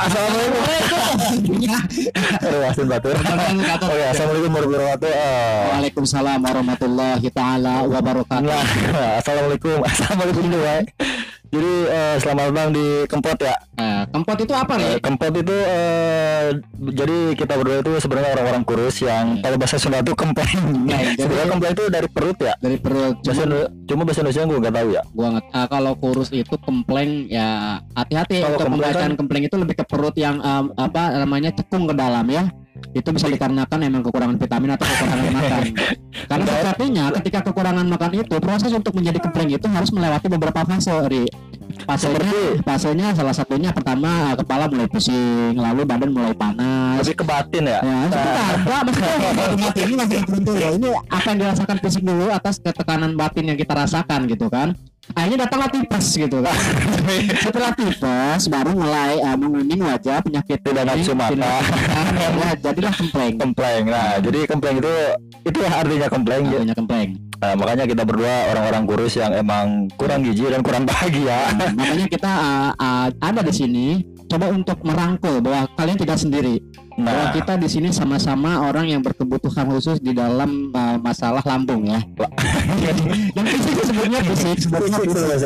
Assalamualaikum. Batur. Oke, Assalamualaikum warahmatullahi wabarakatuh. Waalaikumsalam warahmatullahi taala wabarakatuh. Assalamualaikum. Assalamualaikum juga. Jadi eh, selamat datang di Kempot ya. Nah, kempot itu apa nih? Kempot itu eh, jadi kita berdua itu sebenarnya orang-orang kurus yang kalau bahasa Sunda itu kempleng. Kempleng. Sebenarnya kempleng itu dari perut ya. Dari perut Bahasa cuma bahasa Indonesia gue nggak tahu ya. gua nget, ah, kalau kurus itu kempleng ya hati-hati Kalau untuk pembacaan kan- kempleng itu lebih ke perut yang em, apa namanya cekung ke dalam ya. Itu bisa dikarenakan emang kekurangan vitamin atau kekurangan makan. Karena sejatinya ketika kekurangan makan itu proses untuk menjadi kempleng itu harus melewati beberapa fase, Ri. Fasenya, fasenya salah satunya pertama kepala mulai pusing, lalu badan mulai panas, Lebih ke batin ya. Ya, sebentar. Enggak, maksudnya ini masih belum dulu. Ini apa yang dirasakan fisik dulu atas ketekanan batin yang kita rasakan gitu kan. Akhirnya datanglah tipes gitu kan. Setelah tipes baru mulai uh, menguning wajah penyakit Tidak nafsu mata. ya, jadilah kempleng. Kempleng. Nah, jadi kempleng itu itu artinya kempleng. ya. Artinya kempleng. Nah, makanya kita berdua orang-orang kurus yang emang kurang gizi dan kurang bahagia. Nah, makanya kita uh, uh, ada di sini coba untuk merangkul bahwa kalian tidak sendiri. Nah, Bahwa kita di sini sama-sama orang yang berkebutuhan khusus di dalam uh, masalah lambung ya. Dan fisik sebenarnya fisik, sebenarnya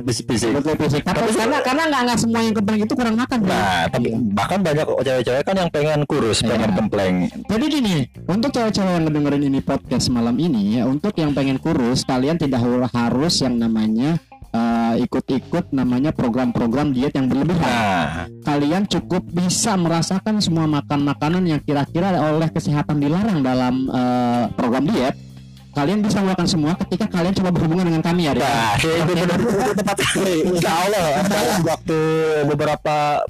fisik. Betul fisik. Tapi karena karena nggak nggak semua yang kempleng itu kurang makan. Bro. Nah, tapi bahkan banyak cewek-cewek kan yang pengen kurus, pengen Iya. kempleng. Jadi gini, untuk cewek-cewek yang ngedengerin ini podcast malam ini, ya, untuk yang pengen kurus, kalian tidak harus yang namanya uh, ikut-ikut namanya program-program diet yang berlebihan. Nah, Kalian cukup bisa merasakan semua makan makanan yang kira-kira oleh kesehatan dilarang dalam uh, program diet. Kalian bisa melakukan semua ketika kalian coba berhubungan dengan kami ya. Nah itu benar tepat. Insya Allah waktu beberapa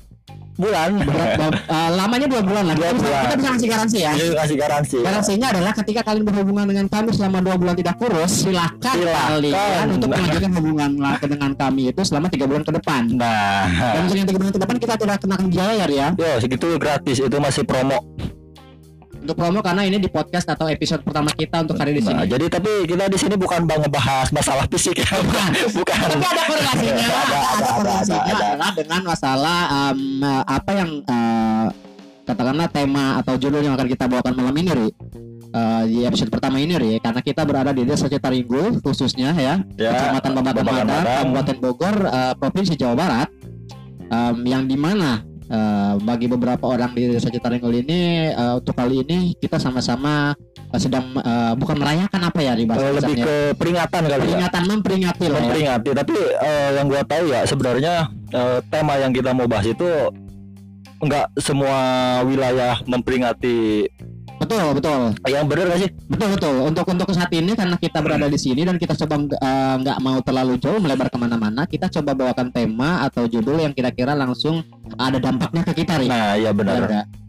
bulan uh, lamanya dua bulan lah. Dua Kita bisa- bulan. Kita bisa ngasih garansi ya. Ini kasih garansi. Garansinya adalah ketika kalian berhubungan dengan kami selama dua bulan tidak kurus, silakan, Silakan. kalian untuk melanjutkan hubungan dengan kami itu selama tiga bulan ke depan. Nah, Dan untuk yang tiga bulan ke depan kita tidak kenakan biaya ya, yo segitu gratis itu masih promo. Untuk promo karena ini di podcast atau episode pertama kita untuk hari di Nah, sini. jadi tapi kita di sini bukan bang ngebahas masalah fisik ya. bukan. Tapi ada korelasinya, Ada, ada, ada, ada, ada, ada. adalah dengan masalah em, apa yang eh, katakanlah tema atau judul yang akan kita bawakan malam ini, Ri. Eh, di episode pertama ini, Ri, karena kita berada di Desa Citaringgu khususnya ya, Ya. Kecamatan Babakan Madang. Kabupaten Bogor, eh, Provinsi Jawa Barat, Em, yang di mana eh, bagi beberapa orang di Desa Citaringgo ini eh, untuk kali ini kita sama-sama eh, sedang eh, bukan merayakan apa ya di bahasa Eh, lebih kasarnya. ke peringatan kali ya. peringatan memperingati lah ya. memperingati tapi eh, yang gua tahu ya sebenarnya eh, tema yang kita mau bahas itu enggak semua wilayah memperingati Betul betul yang benar gak sih betul betul. Untuk untuk saat ini karena kita berada di sini dan kita coba nggak mau terlalu jauh melebar ke mana-mana, kita coba bawakan tema atau judul yang kira-kira langsung ada dampaknya ke kita, Ri. nah ya benar Benar?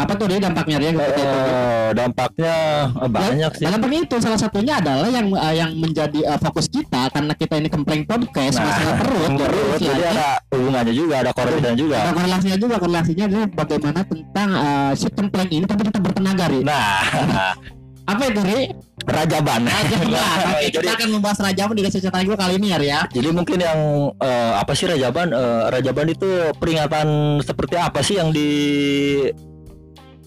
Apa tuh dia dampaknya dia? Eh, dampaknya eh, banyak sih Dalam itu salah satunya adalah yang eh, yang menjadi eh, fokus kita karena kita ini kempleng podcast Nah, masalah perut. perut Jadi, jadi ada hubungannya juga ada korelasinya juga ada korelasinya juga korelasinya adalah bagaimana tentang eh, si ini tapi tetap bertenaga Ri. nah Apa itu Ri? rajaban Rajaban. Oke, jadi kita akan membahas Rajaban di desa cerita gue kali ini ya ya. jadi mungkin yang eh, apa sih rajaban Eh, rajaban itu peringatan seperti apa sih yang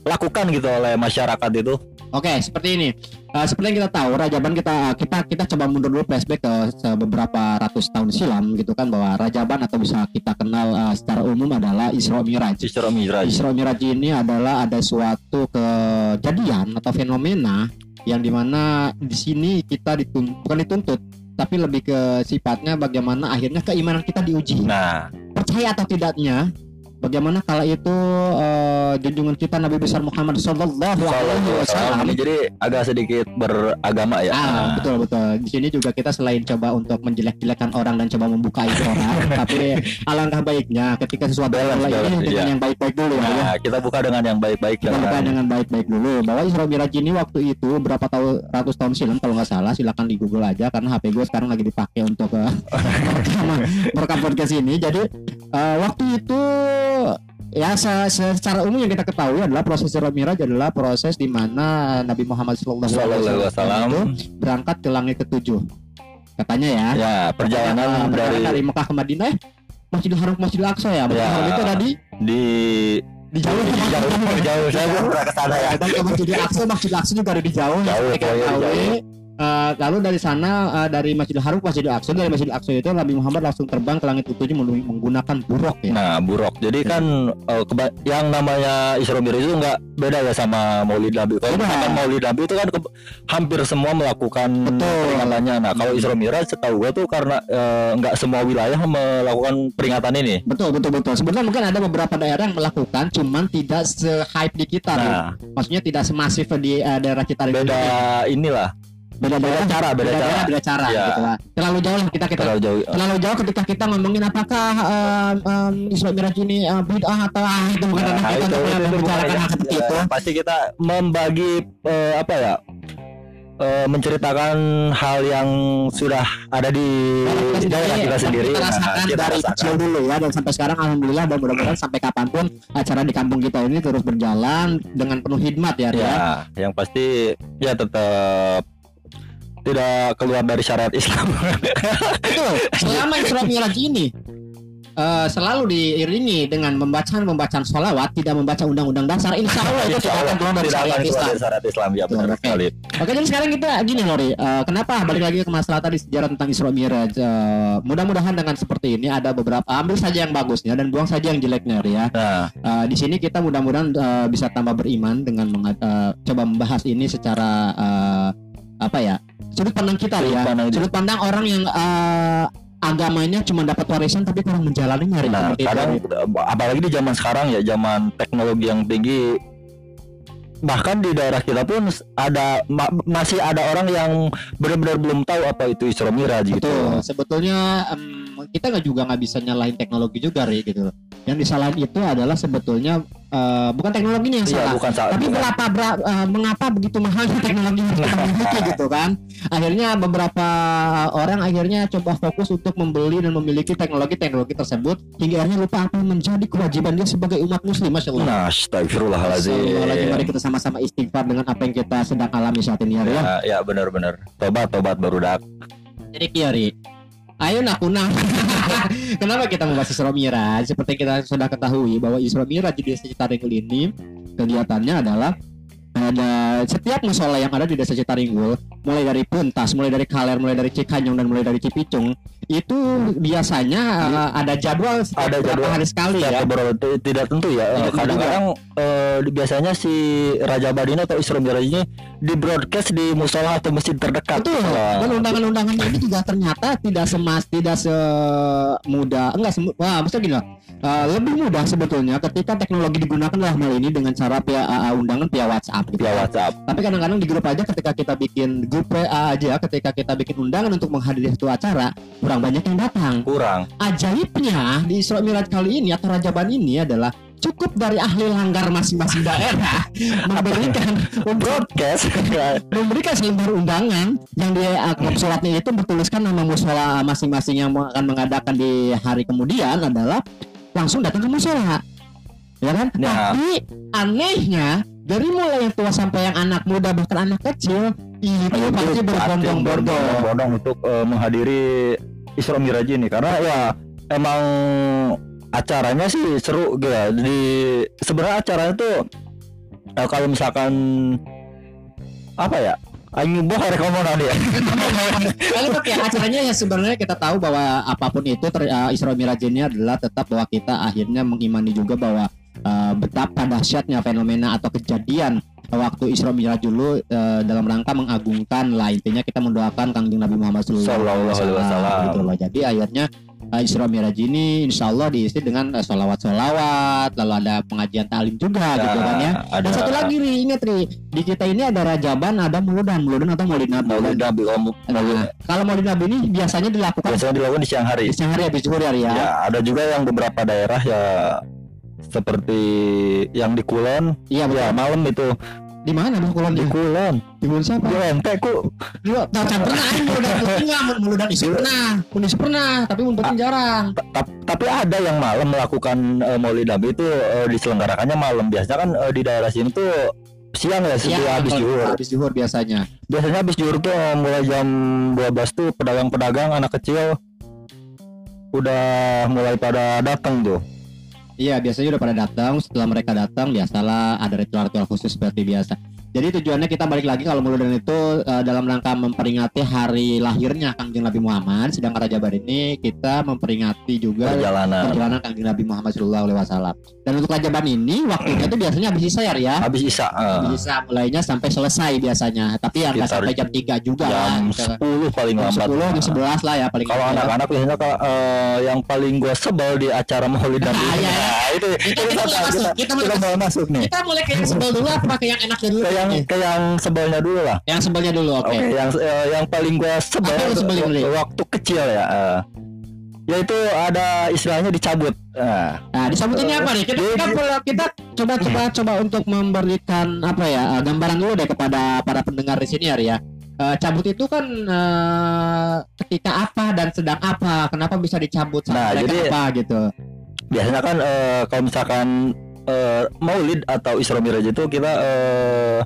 dilakukan gitu oleh masyarakat itu Oke, seperti ini. Eh, seperti yang kita tahu, Rajaban kita kita kita coba mundur dulu flashback ke beberapa ratus tahun silam gitu kan bahwa Rajaban atau bisa kita kenal eh, secara umum adalah Isra Miraj. Isra Mi'raj Isra Miraj ini adalah ada suatu kejadian atau fenomena yang di mana di sini kita dituntut bukan dituntut tapi lebih ke sifatnya bagaimana akhirnya keimanan kita diuji nah percaya atau tidaknya bagaimana kala itu eh, junjungan kita Nabi besar Muhammad Sallallahu Alaihi Wasallam jadi agak sedikit beragama ya. Ah, betul betul. Di sini juga kita selain coba untuk menjelek-jelekan orang dan coba membuka aib orang, tapi alangkah baiknya ketika sesuatu Balance, mulai ini balance, dengan iya. yang baik-baik dulu ya. Nah, kita buka dengan yang baik-baik Kita buka jangan- dengan baik-baik dulu bahwa Isra Miraj ini waktu itu berapa tahun ratus tahun silam kalau nggak salah silakan di Google aja karena HP gue sekarang lagi dipakai untuk eh, merekam podcast ini jadi eh, waktu itu ya se- se- secara umum yang kita ketahui adalah proses Isra Miraj adalah proses di mana Nabi Muhammad SAW Sallallahu alaihi wasallam. itu berangkat ke langit ketujuh. Katanya ya. Ya, perjalanan dari dari Mekah ke Madinah eh, Masjidil Haram Masjidil Aqsa ya. Masjidil Ya. Itu ada di di di jauh jauh. Jauh. Saya belum pernah ke sana ya. Dan ke Masjid Aqsa Masjid Aqsa juga ada di jauh. Ya Jauh, jauh, jauh. Eh, lalu dari sana eh, dari Masjidil Haram ke Masjidil Aqsa dari Masjidil Aqsa itu Nabi Muhammad langsung terbang ke langit ketujuh meng- menggunakan buruk ya. Nah, buruk. Jadi kan eh, keba- yang namanya Isra Mi'raj itu nggak beda ya sama Maulid Nabi. Kalau misalkan Maulid Nabi itu kan hampir semua melakukan Betul. peringatannya. Nah, kalau Isra Mi'raj setahu gua tuh karena eh, nggak semua wilayah melakukan peringatan ini. Betul betul betul. Sebenarnya mungkin ada beberapa daerah yang melakukan, cuman tidak se-hype di kita. nih. Nah, Maksudnya tidak semasif di eh, daerah kita. beda inilah, beda, beda daerah, cara, beda daerah, cara. beda cara. Ya. Gitu lah. Terlalu jauh lah kita kita. Terlalu jauh. Terlalu jauh ketika kita ngomongin apakah um, um, Isra Mi'raj ini uh, bid'ah atau ah, itu bukan ranah Nah, kita itu, untuk membicarakan hal ya. seperti Ya, itu. Pasti kita membagi eh, apa ya? menceritakan hal yang sudah ada di daerah kita sendiri. kita Nah, rasakan kita dari rasakan. kecil dulu ya dan sampai sekarang alhamdulillah dan mudah-mudahan sampai kapan pun acara di kampung kita ini terus berjalan dengan penuh hikmat ya, Ria. Ya, yang pasti ya tetap tidak keluar dari syariat Islam. Betul. Selama Isra Mi'raj ini eh, selalu diiringi dengan membacaan pembacaan sholawat tidak membaca undang-undang dasar insya Allah itu tidak akan keluar dari syariat Islam dari syariat Islam ya benar oke. sekali. Oke jadi sekarang kita gini Lori Eh, Kenapa balik lagi ke masalah tadi sejarah tentang Isra Mi'raj Eh, Mudah-mudahan dengan seperti ini ada beberapa Ambil saja yang bagusnya dan buang saja yang jeleknya ya Nah, Eh, Di sini kita mudah-mudahan eh, bisa tambah beriman Dengan eh, coba membahas ini secara eh, Apa ya Sudut pandang kita Sudut ya pandang. Sudut pandang orang yang eh, Agamanya cuma dapat warisan tapi kurang menjalaninya Ri. nah itu, kadang Ri. apalagi di zaman sekarang ya, zaman teknologi yang tinggi bahkan di daerah kita pun ada ma- masih ada orang yang benar-benar belum tahu apa itu Isra Mi'raj gitu. Betul. Sebetulnya em, kita nggak juga nggak bisa nyalahin teknologi juga Ri gitu. Yang disalahin itu adalah sebetulnya eh, bukan teknologinya yang Iya, salah. bukan salah. Tapi berapa bera- eh, mengapa begitu mahalnya teknologi yang kita miliki gitu kan? Akhirnya beberapa orang akhirnya coba fokus untuk membeli dan memiliki teknologi-teknologi tersebut hingga akhirnya lupa apa menjadi kewajiban dia sebagai umat muslim, masya Allah. Nah, astagfirullahaladzim. Mari kita sama-sama istighfar dengan apa yang kita sedang alami saat ini ya. Ya. Ya, ya benar-benar. Tobat, tobat baru dak. Jadi Kiari, ayo nak kunang. Kenapa kita membahas Isra Mi'raj? Seperti kita sudah ketahui bahwa Isra Mi'raj di Desa Citaringgul ini kegiatannya adalah ada setiap musola yang ada di Desa Citaringgul, mulai dari Puntas, mulai dari Kaler, mulai dari Cikanyong dan mulai dari Cipicung, itu biasanya uh, ada jadwal Ada jadwal. hari sekali ya. beberapa tidak tentu ya. Eh, Kadang-kadang di- biasanya si Raja Badina atau Isra Mi'raj ini di broadcast di musola atau masjid terdekat. Betul. Wah. Dan undangan-undangan ini juga ternyata tidak semas, tidak semudah, enggak semu, wah, maksudnya gini loh. eh, lebih mudah sebetulnya ketika teknologi digunakan dalam hal ini dengan cara via AA undangan via WhatsApp. Gitu. via WhatsApp. Tapi kadang-kadang di grup aja ketika kita bikin grup WA aja, ketika kita bikin undangan untuk menghadiri satu acara, kurang banyak yang datang. Kurang. Ajaibnya di Isra Mi'raj kali ini atau Rajaban ini adalah cukup dari ahli langgar masing-masing daerah memberikan Broadcast. memberikan selembar undangan yang di amplop suratnya itu bertuliskan nama musola masing-masing yang akan mengadakan di hari kemudian adalah langsung datang ke musola ya kan Ya. tapi anehnya dari mulai yang tua sampai yang anak muda bahkan anak kecil itu pasti berbondong-bondong untuk eh, menghadiri Isra Mi'raj ini karena ya emang acaranya sih seru gitu ya. Di sebenarnya acaranya tuh eh, kalau misalkan apa ya? Aing boh rekomendan ya. Kali tapi ya, acaranya ya sebenarnya kita tahu bahwa apa pun itu ter, uh, Isra Mi'raj ini adalah tetap bahwa kita akhirnya mengimani juga bahwa uh, betapa dahsyatnya fenomena atau kejadian waktu Isra Mi'raj dulu uh, dalam rangka mengagungkan lah intinya kita mendoakan Kangjeng Nabi Muhammad Sallallahu alaihi wasallam. gitu loh. Jadi akhirnya uh, Isra Mi'raj ini insya Allah diisi dengan uh, sholawat-sholawat lalu ada pengajian taklim juga gitu kan ya. ada Dan satu lagi nih ingat Ri di kita ini ada Rajaban ada Muludan Muludan atau Maulid Nabi Maulid Nabi Maulid Nah, kalau Maulid Nabi ini biasanya dilakukan biasanya dilakukan di siang hari. di siang hari habis zuhur ya. Ya, ada juga yang beberapa daerah ya seperti yang di Kulon Iya betul. ya malam itu Di mana Bang Kulon di? Kulon Di Kulon siapa? di ente ku Dia tahu can pernah putih enggak Muludan isu pernah. Kunis pernah, tapi mun putih jarang. Ta- tapi ada yang malam melakukan eh, Maulid Nabi itu eh, diselenggarakannya malam biasanya kan eh, di daerah sini tuh siang ya Iya, sebelum habis zuhur Habis zuhur biasanya. biasanya habis zuhur tuh mulai jam 12 tuh pedagang-pedagang anak kecil udah mulai pada datang tuh Iya biasanya udah pada datang. Setelah mereka datang biasalah ada ritual-ritual khusus seperti biasa. Jadi tujuannya kita balik lagi kalau Mauludan itu uh, dalam rangka memperingati hari lahirnya Kangjeng Nabi Muhammad. Sedangkan Raja Bar ini kita memperingati juga perjalanan perjalanan Kangjeng Nabi Muhammad Shallallahu Alaihi Wasallam. Dan untuk Raja Ban ini waktunya itu biasanya habis Isya ya. habis isa eh, Bisa mulainya sampai selesai biasanya. Tapi ya nggak Sekitar sampai jam 3 juga lah. jam Gitu. 10 paling lambat 10 jam 11 lah ya paling kalau anak-anak biasanya kalau eh, yang paling gua sebel di acara Maulid Nabi Ah, iya, iya. nah, itu Kita- itu kita mulai masuk, kita mulai kita mau masuk nih Kita mulai ke yang sebel dulu apa ke yang enaknya dulu? Yang Nih, ke yang sebelnya dulu lah Yang sebelnya dulu, oke. Oke, yang eh, yang paling gua sebel Apa Ri? waktu kecil ya. eh, yaitu ada istilahnya dicabut. Nah, Nah, disambut ini apa nih? Kita kita, kita coba coba coba untuk memberikan apa ya eh, gambaran dulu deh kepada para pendengar di sini ya. Eh, cabut itu kan eh, ketika apa dan sedang apa? Kenapa bisa dicabut Nah, jadi- apa gitu? biasanya kan eh, kalau misalkan eh, Maulid atau Isra Miraj itu kita eh,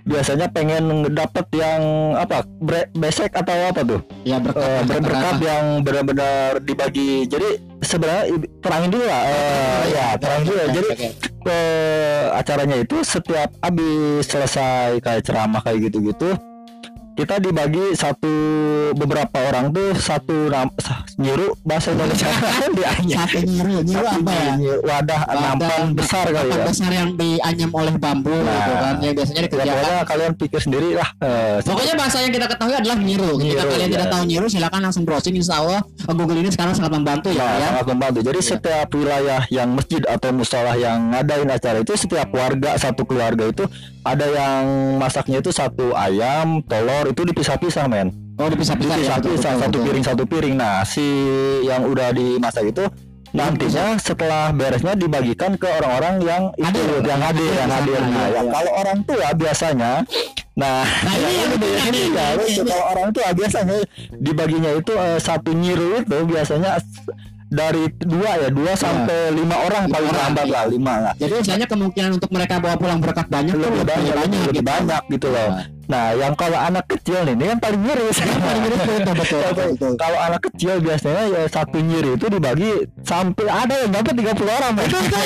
biasanya pengen ngedapet yang apa bre- besek atau apa tuh Ya berkat ber- berkat apa? yang benar-benar dibagi jadi sebenarnya terangin dulu lah Eh, ya terangin dulu ya. Jadi ke acaranya itu setiap habis selesai kayak ceramah kayak gitu-gitu kita dibagi satu beberapa orang tuh satu nyiru bahasa Indonesia di anyam satu nyiru, nyiru apa ya? Nyiru, wadah nampan besar kali Nampan ya besar yang dianyam oleh bambu Nah. gitu kan yang biasanya Ya, dikerjakan pokoknya kalian pikir sendiri lah eh, Pokoknya bahasa yang kita ketahui adalah nyiru. Ketika Nyiru, kalian ya. tidak tahu nyiru, silakan langsung browsing. Insya Allah Google ini sekarang sangat membantu ya. Nah, ya. sangat membantu. Jadi setiap wilayah yang masjid atau musola yang ngadain acara itu setiap warga satu keluarga itu ada yang masaknya itu satu ayam, telur itu dipisah-pisah men. Oh dipisah-pisah ya. Dipisah-pisah betul, satu betul. piring satu piring. Nah si yang udah dimasak itu nantinya setelah beresnya dibagikan ke orang-orang yang itu Hadir. yang hadir yang Hadir. Nah, yang kalau orang tua biasanya Nah, Nah, ini yang ini, ya, kalau orang tua biasanya dibaginya itu eh, satu nyiru itu biasanya dari dua ya dua sampai lima orang Lima paling lambat iya. lah lima lah Jadi misalnya kemungkinan untuk mereka bawa pulang berkat banyak tuh lebih banyak, lebih, gitu. banyak gitu loh. Nah, yang kalau anak kecil nih, ini kan paling miris. Paling mirip tuh, betul, betul, betul, betul. kalau anak kecil biasanya ya satu nyiri itu dibagi sampai ada yang dapat 30 orang. Itu gua,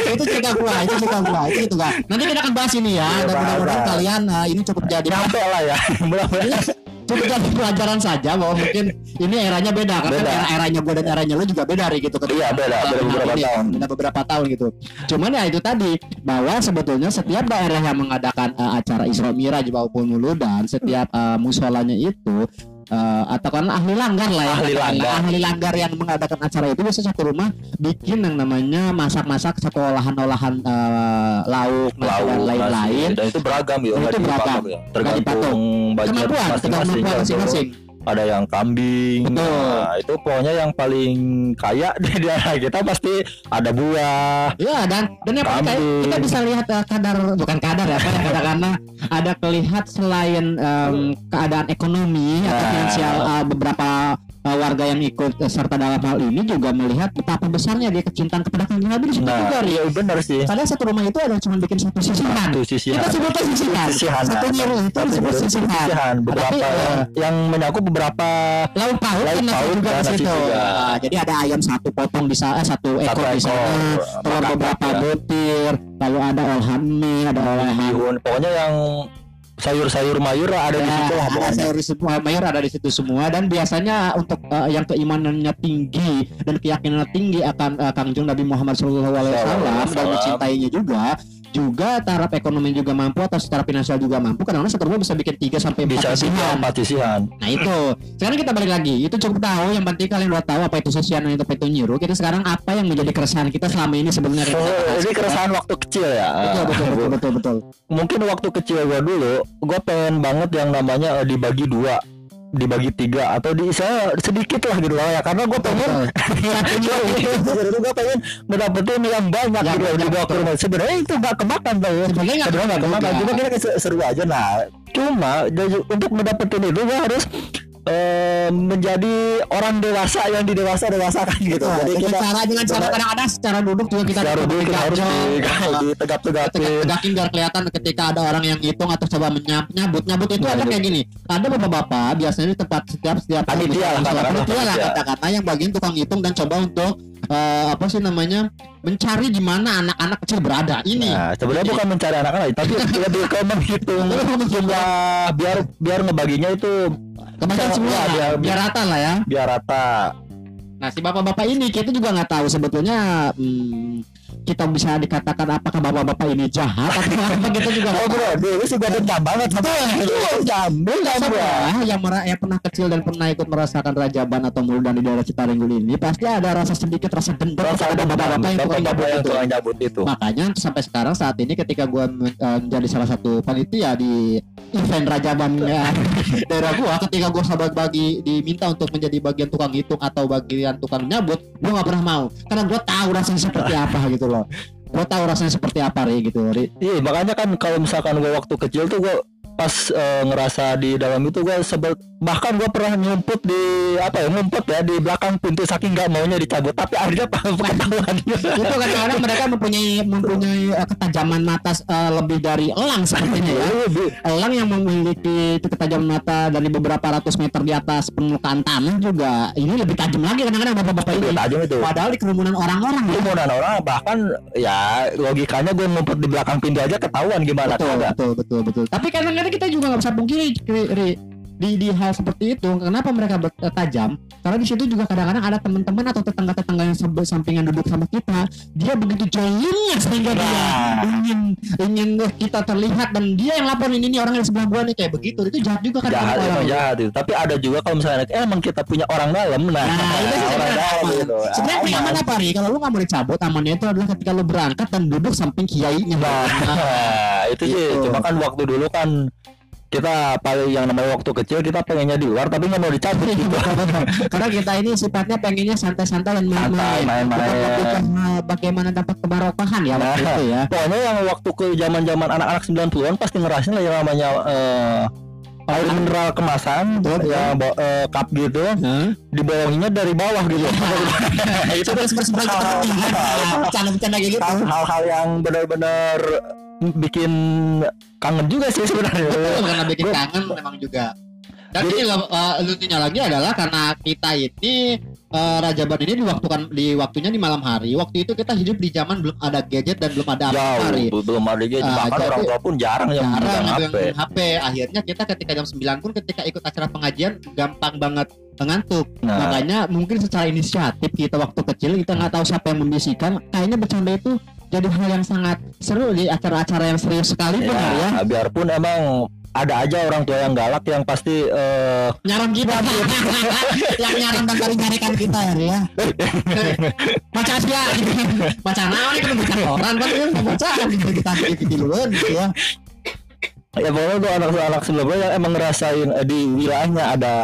itu cerita gua, itu cerita gua, itu itu gua. Nanti kita akan bahas ini ya, Iya, dan mudah-mudahan kalian eh, ini cukup jadi Nyampe lah ya. Mudah-mudahan. Cukup jadi pelajaran saja bahwa mungkin ini eranya beda karena Beda. era eranya gua dan eranya lu juga beda gitu Iya, beda, beda beberapa ini, tahun. beda beberapa tahun gitu cuman ya itu tadi bahwa sebetulnya setiap daerah yang mengadakan eh, acara Isra Miraj maupun Muludan setiap eh, musolanya itu eh, atau kan ahli langgar lah ya Ahli langgar. ahli langgar yang mengadakan acara itu biasanya satu rumah bikin yang namanya masak-masak satu olahan-olahan eh, lauk, nasi, dan Lauk, lain-lain. Dan itu beragam ya, Itu beragam. ya. Tergantung kemampuan masing-masing. kemampuan masing-masing Ada yang kambing. Betul. Nah, itu pokoknya yang paling kaya di daerah kita pasti ada buah. Ya dan dan yang paling Kambing. kita bisa lihat eh, kadar bukan kadar ya apa katakanlah ada kelihat selain em, keadaan ekonomi atau Nah. finansial eh, beberapa eh, warga yang ikut eh, serta dalam hal ini juga melihat betapa besarnya dia kecintaan kepada kanjeng Nabi di situ juga Nah, Ri. iya benar sih. Kadang satu rumah itu ada cuma bikin satu sisihan. Satu sisihan. Kita sebutnya sisihan. Sisihan. Satu nyiru itu Satu disebut sisihan. sisihan. Beberapa Tapi, eh, yang, menyakup beberapa Lauk pauk Lauk kan nasi pauk juga di nasi situ. juga. Nah, jadi ada ayam satu potong di sana, eh, satu ekor di sana, telur beberapa ya. butir, lalu ada olahan mie, ada olahan bihun. Pokoknya yang sayur-sayur mayur ada di Ya, situ lah ada pokoknya. sayur di semua mayor ada di situ semua dan biasanya untuk eh, yang keimanannya tinggi dan keyakinannya tinggi akan uh, Kangjeng Nabi Muhammad SAW dan Sallallahu mencintainya juga juga taraf ekonomi juga mampu atau secara finansial juga mampu satu rumah bisa bikin 3 sampai 4 Bisa sih sisihan. empat sisihan. Nah itu. Sekarang kita balik lagi. Itu cukup tahu. Yang penting kalian udah tahu apa itu sisihan dan itu apa itu nyiru. Kita sekarang apa yang menjadi keresahan kita selama ini sebenarnya? Oh, ini keresahan waktu kecil ya. betul betul betul betul betul. Mungkin waktu kecil gua dulu, gua pengen banget yang namanya eh, dibagi dua dibagi tiga atau di saya sedikit lah gitu loh ya. Karena gue pengen jadi gue pengen mendapetin yang banyak Ya, gitu loh dibawa ke rumah. Sebenarnya itu gak kemakan tuh ya sebenarnya gak kemakan cuma kita kayak seru aja nah cuma untuk mendapetin itu gue harus eh, menjadi orang dewasa yang di dewasa dewasakan gitu. Betul. jadi kita cara dengan cara kadang-kadang secara duduk juga kita secara dulu kita harus Nah, ditegap-tegapin tegak-tegakin biar kelihatan ketika ada orang yang ngitung atau coba menyap nyabut nyabut itu ada Nyabut. kayak gini. Ada bapak-bapak biasanya di tempat setiap setiap Panitia lah, katakanlah, panitia lah kata-kata yang bagian tukang ngitung dan coba untuk eh, apa sih namanya mencari di mana anak-anak kecil berada. Ini. Nah, sebenarnya bukan mencari anak-anak, tapi lebih ke menghitung. jumlah biar biar ngebaginya itu kebanyakan Iya, semua biar- biar rata lah ya biar rata. Nah si bapak-bapak ini kita juga nggak tahu sebetulnya hmm, kita bisa dikatakan apakah bapak-bapak ini jahat atau apa kita juga Oh bro, dulu sih gua dendam banget Jambul tahu. jambul ya. Yang, mera- yang pernah kecil dan pernah ikut merasakan rajaban atau muldan di daerah Citaringgul ini pasti ada rasa sedikit rasa dendam dendam, bapak-bapak yang tukang jabut itu. jabut itu. Makanya sampai sekarang saat ini ketika gua men- eh, menjadi salah satu panitia di event rajaban ya, daerah gua ketika gua sahabat bagi diminta untuk menjadi bagian tukang hitung atau bagian tukang nyabut gua nggak pernah mau karena gua tahu rasanya seperti apa gitu loh. Gua tahu rasanya seperti apa ri gitu ri. Iya, makanya kan kalau misalkan gua waktu kecil tuh gua pas eh, ngerasa di dalam itu gua sebel bahkan gua pernah nyumput di apa ya ngumpet ya di belakang pintu saking nggak maunya dicabut. Tapi akhirnya ketahuan itu kadang-kadang mereka mempunyai mempunyai eh, ketajaman mata eh, lebih dari elang sepertinya ya. Elang yang memiliki ketajaman mata dari beberapa ratus meter di atas permukaan tanah juga ini lebih tajam lagi kadang-kadang bapak-bapak ini. Itu tajam itu. padahal di kerumunan orang-orang ya. Kerumunan orang bahkan ya logikanya gue ngumpet di belakang pintu aja ketahuan gimana betul, betul betul betul. Tapi kadang-kadang kita juga nggak bisa pungkiri Ri, Ri, di di hal seperti itu kenapa mereka eh, tajam karena di situ juga kadang-kadang ada teman-teman atau tetangga-tetangga yang sampingan duduk sama kita dia begitu jolinnya sehingga dia Nah. ingin ingin kita terlihat dan dia yang laporin ini orang yang sebelah gua nih kayak begitu itu jahat juga kan jahat orang emang jahat itu tapi ada juga kalau misalnya eh, emang kita punya orang dalam nah, Nah, itu sih orang sebenarnya dalam gitu Sebenarnya yang Aman. apa nih? Kalau lu nggak mau dicabut, amannya itu adalah ketika lu berangkat dan duduk samping kiainya. Nah, itu sih Gitu. cuma kan waktu dulu kan kita paling yang namanya waktu kecil kita pengennya di luar tapi nggak mau dicabut gitu Karena kita ini sifatnya pengennya santai-santai dan main-main. main-main. Bagaimana dapat kebarokahan ya waktu Nah. itu ya. pokoknya yang waktu ke zaman zaman anak-anak 90-an pasti ngerasain lah yang namanya eh, air mineral kemasan Betul, ya bo- eh, cup gitu Hah? dibolonginnya dari bawah gitu itu bercanda-bercanda kayak gitu. hal-hal yang benar-benar bikin kangen juga sih sebenarnya Betul, karena bikin kangen memang juga. Dan ini juga uh, lucunya lagi adalah karena kita ini uh, Rajaban ini di waktu kan di waktunya di malam hari. Waktu itu kita hidup di zaman belum ada gadget dan belum ada apa hari. jauh belum ada gadget Ah, bahkan jadi- orang tua pun jarang yang jarang yang HP pegang HP. Akhirnya kita ketika jam 9 pun ketika ikut acara pengajian gampang banget ngantuk. nah Makanya mungkin secara inisiatif kita waktu kecil kita nggak tahu siapa yang membisikkan. Kayaknya bercanda itu jadi hal yang sangat seru di acara-acara yang serius sekali ya. ya, biarpun emang ada aja orang tua yang galak yang pasti eh, Nyaram kita yang nyaram dan cari nyarikan kita ya. ya. Baca asia Baca naon itu baca koran kan kan baca gitu kita gitu dulu gitu ya. ya pokoknya tuh anak-anak sebelumnya yang emang ngerasain eh, di wilayahnya ada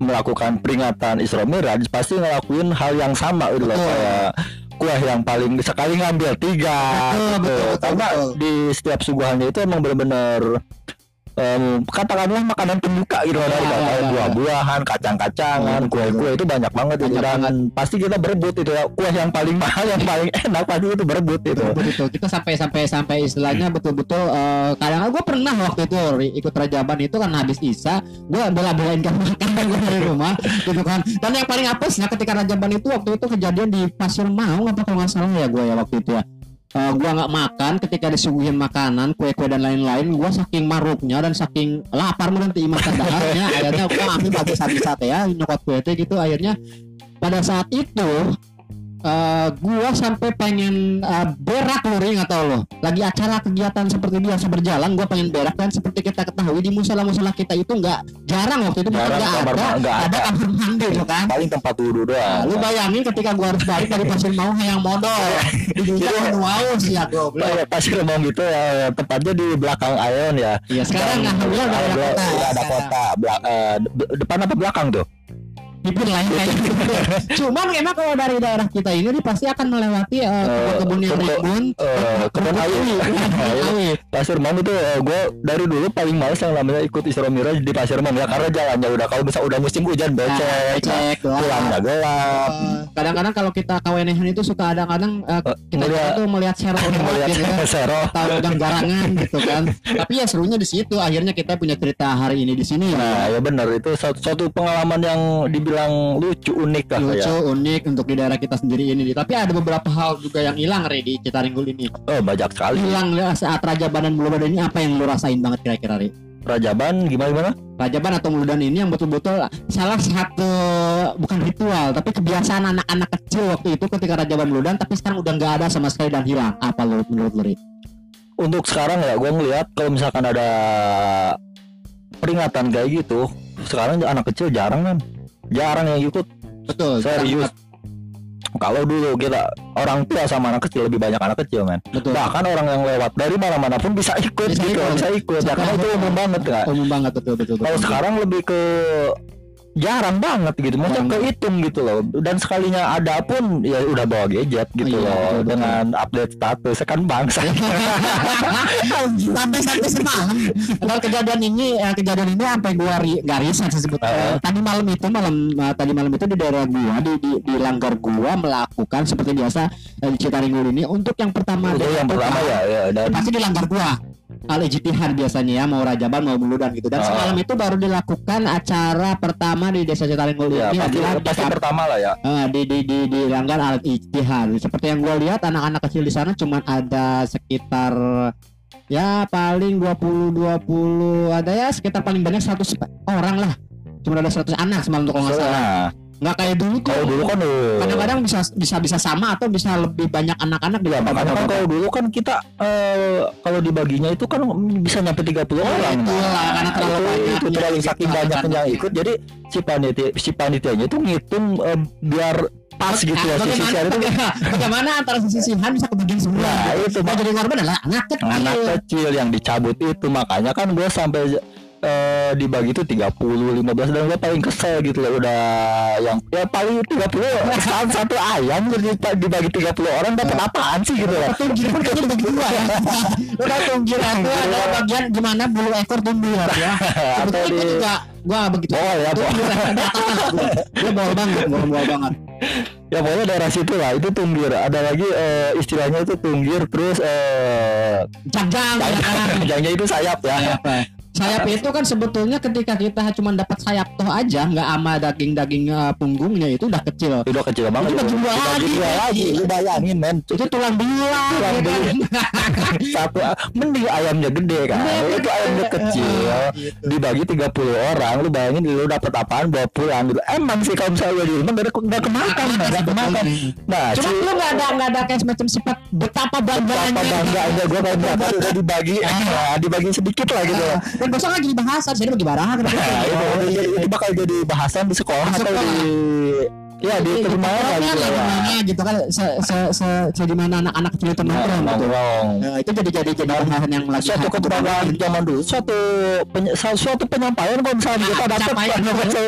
melakukan peringatan Isra Miraj pasti ngelakuin hal yang sama gitu loh kayak kuah yang paling sekali ngambil tiga Betul, gitu. betul, betul, karena betul. di setiap suguhannya itu emang benar-benar em, katakanlah makanan pembuka gitu kan Ya, ya, ya, buah-buahan kacang-kacangan Betul, kue-kue itu banyak banget itu. Banyak dan pasti kita berebut itu ya kue yang paling mahal yang paling enak pasti itu berebut itu. Betul betul kita sampai sampai sampai istilahnya betul-betul eh, kadang gue pernah waktu itu ikut rajaban itu kan habis isa gue bela-belain kan makan gue dari rumah gitu kan. Dan yang paling apesnya ketika rajaban itu waktu itu kejadian di pasir mau apa kalau nggak salah ya gue ya waktu itu ya Eh, gua nggak makan ketika disuguhin makanan kue-kue dan lain-lain gua saking maruknya dan saking lapar nanti makan daharnya akhirnya gua ambil habis sate ya nyokot kue teh gitu. Akhirnya pada saat itu eh gua sampai pengen eh, berak loh ring atau lo lagi acara kegiatan seperti biasa berjalan gua pengen berak dan seperti kita ketahui di musola-musola kita itu nggak jarang waktu itu Jarang nggak ada ma- nggak ada ada. kamar mandi loh kan paling tempat wudhu Nah, doang lu bayangin ketika gua harus balik dari pasir mau yang modal di dunia nuaus ya goblok Kayak pasir ngomong gitu ya tepatnya di belakang Aeon ya. Iya sekarang alhamdulillah udah ada kota. udah ada kota. Belak- depan apa belakang tuh? Bibir lain kayak gitu. Cuman emang kalau dari daerah kita ini dia pasti akan melewati kebun-kebun yang kebun- rimbun, eh, kebun ayu. ayu. Pasir Mom itu gue dari dulu paling males yang namanya ikut Isra Miraj di Pasir Mom ya karena jalannya udah kalau bisa udah musim hujan Nah, becek, cek doang. pulangnya gelap. Kadang-kadang kalau kita kawenehan itu suka kadang-kadang eh, kita Ngeliat- tuh melihat share Melihat gitu kan. Sero. dan garangan gitu kan. Tapi ya serunya di situ akhirnya kita punya cerita hari ini di sini. Nah ya benar itu suatu, suatu pengalaman yang dibilang dibilang lucu unik lah lucu ya. unik untuk di daerah kita sendiri ini tapi ada beberapa hal juga yang hilang Re di Citaringgul ini Oh banyak sekali. hilang ya, saat Rajaban dan Muludan ini apa yang lu rasain banget kira-kira Re Rajaban gimana gimana? Rajaban atau Muludan ini yang betul-betul salah satu bukan ritual tapi kebiasaan anak-anak kecil waktu itu ketika Rajaban Muludan tapi sekarang udah nggak ada sama sekali dan hilang apa lu menurut lu Re? Untuk sekarang ya gue ngeliat kalau misalkan ada peringatan kayak gitu, sekarang anak kecil jarang kan, jarang yang ikut. betul Serius. Kalau dulu kita orang tua sama anak kecil lebih banyak anak kecil men. betul Bahkan orang yang lewat dari mana-mana pun bisa ikut Bisa gitu, ikut. bisa ikut. Ya, karena itu umum banget kan. umum banget betul betul, betul. Kalau sekarang lebih ke jarang banget gitu, maksudnya kehitung gitu loh. Dan sekalinya ada pun ya udah bawa gadget gitu Iya, loh, betul, betul. dengan update status kan bangsa. sampai sampai semalam kalau kejadian ini eh, kejadian ini sampai gua ri, riset sih sebut Ah. Eh, tadi malam itu malam eh, tadi malam itu di daerah gua di di, di langgar gua melakukan seperti biasa di Citaringgul ini untuk yang pertama itu yang pertama ya, ya dan pasti di langgar gua al ijtihad biasanya ya mau rajaban mau buludan gitu. Dan Ah. semalam itu baru dilakukan acara pertama di desa Citaringgul ya ini pasti, adalah pasti di- pertama lah ya. Eh, di di di di langgar al ijtihad. Seperti yang gue lihat anak-anak kecil di sana cuma ada sekitar ya paling 20 20 ada ya sekitar paling banyak 100 orang lah. Cuma ada 100 anak semalam tuh kalau nggak salah. Nah, nggak kayak dulu tuh kalau dulu kan eh, kadang-kadang bisa bisa bisa sama atau bisa lebih banyak anak-anak di Ya makanya kan kalau dulu kan kita eh, kalau dibaginya itu kan bisa nyampe 30 orang. itu lah, karena terlalu itu, banyak. itu ya, terlalu gitu, saking banyaknya yang ikut. Jadi si panitia si panitianya itu ngitung eh, biar pas gitu ya si bagaimana, sisian itu. bagaimana antara sisisihan bisa kebagian semua Nah, itu Nah, jadi korban adalah anak kecil. Anak kecil yang dicabut itu. Makanya kan gue sampai eh, dibagi itu 30 15 dan gue paling kesel gitu loh udah yang ya paling 30 satu, satu ayam dibagi 30 orang dapat apaan sih gitu loh? Tunggir kan kayaknya dibagi dua ya. Udah itu adalah bagian gimana bulu ekor tunggir ya atau Sebetulnya gue juga gua begitu. Bol ya Gua bol banget gua bol banget. Ya pokoknya daerah situ lah itu tunggir. Ada lagi eh, istilahnya itu tunggir terus eh jangjang ya. Kan jangan itu sayap ya. Sayap ya. Sayap itu kan sebetulnya ketika kita cuma dapat sayap toh aja nggak ama daging-daging eh, punggungnya itu udah kecil. Udah kecil banget. Itu dua Dibagi lagi. dua lagi. Lu bayangin men. Itu tulang belulang Tulang kan? belulang. satu mending ayamnya gede kan? Gede, itu ayamnya kecil gitu. dibagi 30 orang lu bayangin lu dapat apaan bawa pulang gitu. Emang sih kalau misalnya di rumah gak ada gak kemakan gak kemakan. nah Cuma lu nggak ada nggak ada kayak semacam sifat betapa bangganya. apa bangganya gue kalau udah dibagi nah, dibagi sedikit lah gitu Dan besok lagi dibahas, jadi bagi barang. Nah, itu, itu bakal jadi bahasan di sekolah atau sekolah. di ya di rumah lah gitu ya. gitu kan se se se, se di mana anak-anak kecil itu nongkrong gitu. Nongkrong. Nah, itu jadi jadi jadi bahasan yang lagi Suatu kebanggaan zaman dulu, suatu penye, sa- suatu penyampaian kalau misalnya kita dapat